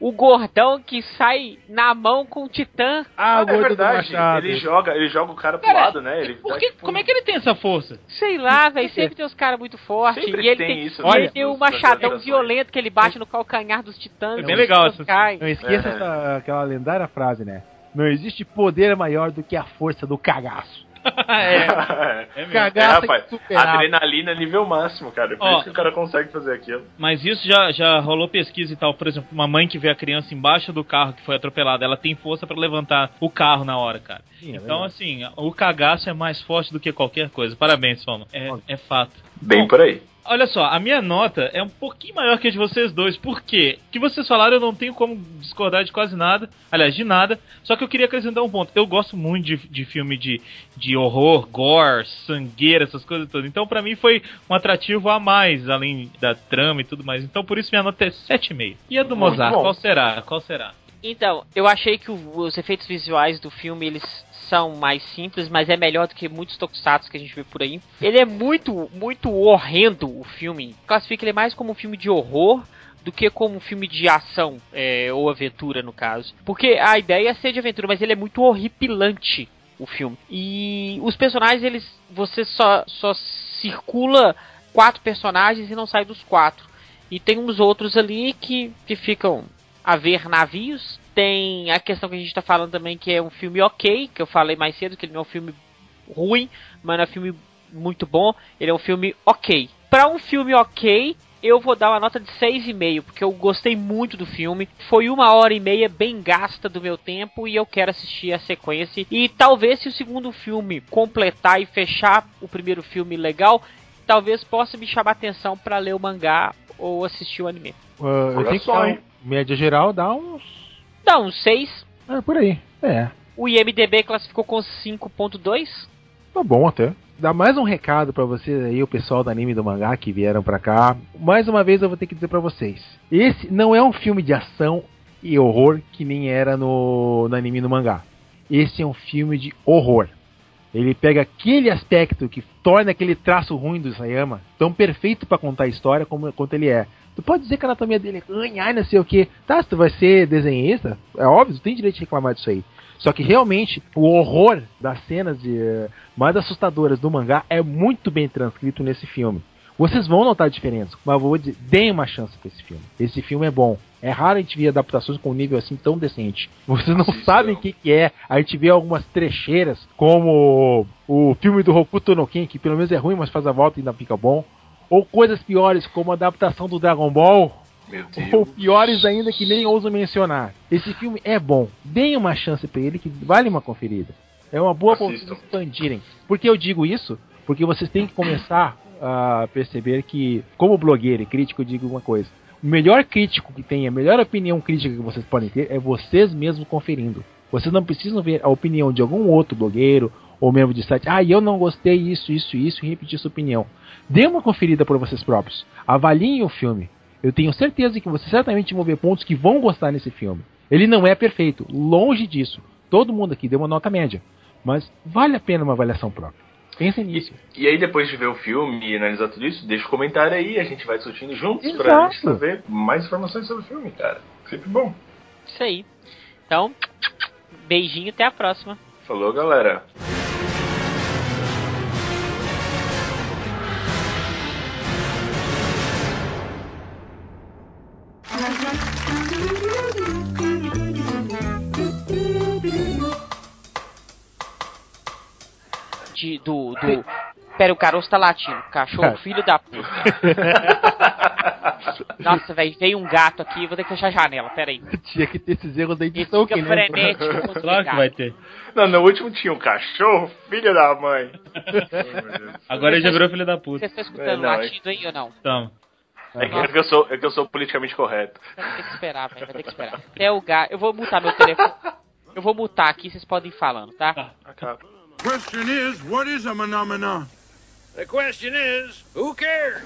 O gordão que sai na mão com o titã. Ah, o é verdade, ele joga, ele joga o cara pro Cara, lado, né? Ele dá, que- tipo, como é que ele tem essa força? Sei lá, velho. Sempre tem uns caras muito fortes. Sempre E ele tem tem, isso, né, ele tem um machadão violento que ele bate no calcanhar dos titãs. É bem os legal essa- caem. Não esqueça É. essa, aquela lendária frase, né? Não existe poder maior do que a força do cagaço. <laughs> é, é mesmo. É, rapaz, adrenalina nível máximo, cara. Por Ó. isso que o cara consegue fazer aquilo. Mas isso já, já rolou pesquisa e tal. Por exemplo, uma mãe que vê a criança embaixo do carro que foi atropelada, ela tem força pra levantar o carro na hora, cara. Sim, é Então, verdade. assim, o cagaço é mais forte do que qualquer coisa. Parabéns, Fama. É, é fato. Bem Bom, por aí. Olha só, a minha nota é um pouquinho maior que a de vocês dois. Por quê? O que vocês falaram eu não tenho como discordar de quase nada. Aliás, de nada. Só que eu queria acrescentar um ponto. Eu gosto muito de, de filme de, de horror, gore, sangueira, essas coisas todas. Então, pra mim, foi um atrativo a mais, além da trama e tudo mais. Então, por isso, minha nota é 7,5. E a do Muito Mozart? bom. Qual será? Qual será? Então, eu achei que o- os efeitos visuais do filme eles são mais simples, mas é melhor do que muitos tokusatsu que a gente vê por aí. Ele é muito, muito horrendo o filme. Classifica ele mais como um filme de horror do que como um filme de ação é, ou aventura no caso. Porque a ideia é ser de aventura, mas ele é muito horripilante o filme. E os personagens eles você só só circula quatro personagens e não sai dos quatro. E tem uns outros ali que, que ficam a ver navios. Tem a questão que a gente está falando também que é um filme ok, que eu falei mais cedo que ele não é um filme ruim, mas não é um filme muito bom. Ele é um filme ok. Para um filme ok, eu vou dar uma nota de 6,5, porque eu gostei muito do filme. Foi uma hora e meia bem gasta do meu tempo e eu quero assistir a sequência. E talvez se o segundo filme completar e fechar o primeiro filme legal, talvez possa me chamar atenção para ler o mangá ou assistir o anime. Ah, eu Olha tenho que dar hein? um- média geral dá uns. Dá um 6. É, por aí. É. O IMDB classificou com 5.2. Tá bom até. Dá mais um recado pra vocês aí, o pessoal do anime e do mangá que vieram pra cá. Mais uma vez eu vou ter que dizer pra vocês. Esse não é um filme de ação e horror que nem era no, no anime e no mangá. Esse é um filme de horror. Ele pega aquele aspecto que torna aquele traço ruim do Sayama tão perfeito pra contar a história como quanto ele é. Tu pode dizer que a anatomia dele é ai não sei o que. Tá, se tu vai ser desenhista, é óbvio, tu tem direito de reclamar disso aí. Só que realmente o horror das cenas de, mais assustadoras do mangá é muito bem transcrito nesse filme. Vocês vão notar a diferença, mas vou dizer, deem uma chance pra esse filme. Esse filme é bom. É raro a gente ver adaptações com um nível assim tão decente. Vocês não sabem o que, que é. A gente vê algumas trecheiras, como o filme do Hokuto no Ken, que pelo menos é ruim, mas faz a volta e ainda fica bom. Ou coisas piores, como a adaptação do Dragon Ball, ou piores ainda que nem ouso mencionar. Esse filme é bom. Deem uma chance pra ele que vale uma conferida. É uma boa pra vocês expandirem. Por que eu digo isso? Porque vocês têm que começar a perceber que, como blogueiro e crítico, eu digo uma coisa. O melhor crítico que tem, a melhor opinião crítica que vocês podem ter é vocês mesmos conferindo. Vocês não precisam ver a opinião de algum outro blogueiro ou membro de site. Ah, eu não gostei isso, isso, isso e repetir sua opinião. Dê uma conferida por vocês próprios. Avaliem o filme. Eu tenho certeza que vocês certamente vão ver pontos que vão gostar nesse filme. Ele não é perfeito, longe disso. Todo mundo aqui deu uma nota média. Mas vale a pena uma avaliação própria. Pensem nisso. E aí, depois de ver o filme e analisar tudo isso, deixa um comentário aí, a gente vai discutindo juntos pra Exato. gente saber mais informações sobre o filme, cara. Sempre bom. Isso aí. Então, beijinho, até a próxima. Falou, galera. Do, do. Pera, o caroço tá latindo. Cachorro, Cara. filho da puta. <laughs> Nossa, velho, veio um gato aqui, vou ter que fechar a janela, pera aí. <laughs> Tinha que ter esses erros da edição que né? frenético. Claro que vai ter. Não, no último tinha um cachorro, filho da mãe. <laughs> Agora ele já virou filho da puta. Vocês estão escutando É, não, latido aí ou não? Então, É que, é que eu sou, é que eu sou politicamente correto. Vai ter que esperar, velho, vai ter que esperar. Até o gato. Eu vou mutar meu telefone. Eu vou mutar aqui, vocês podem ir falando, tá? Acaba. The question is, what is a phenomena? The question is, who cares?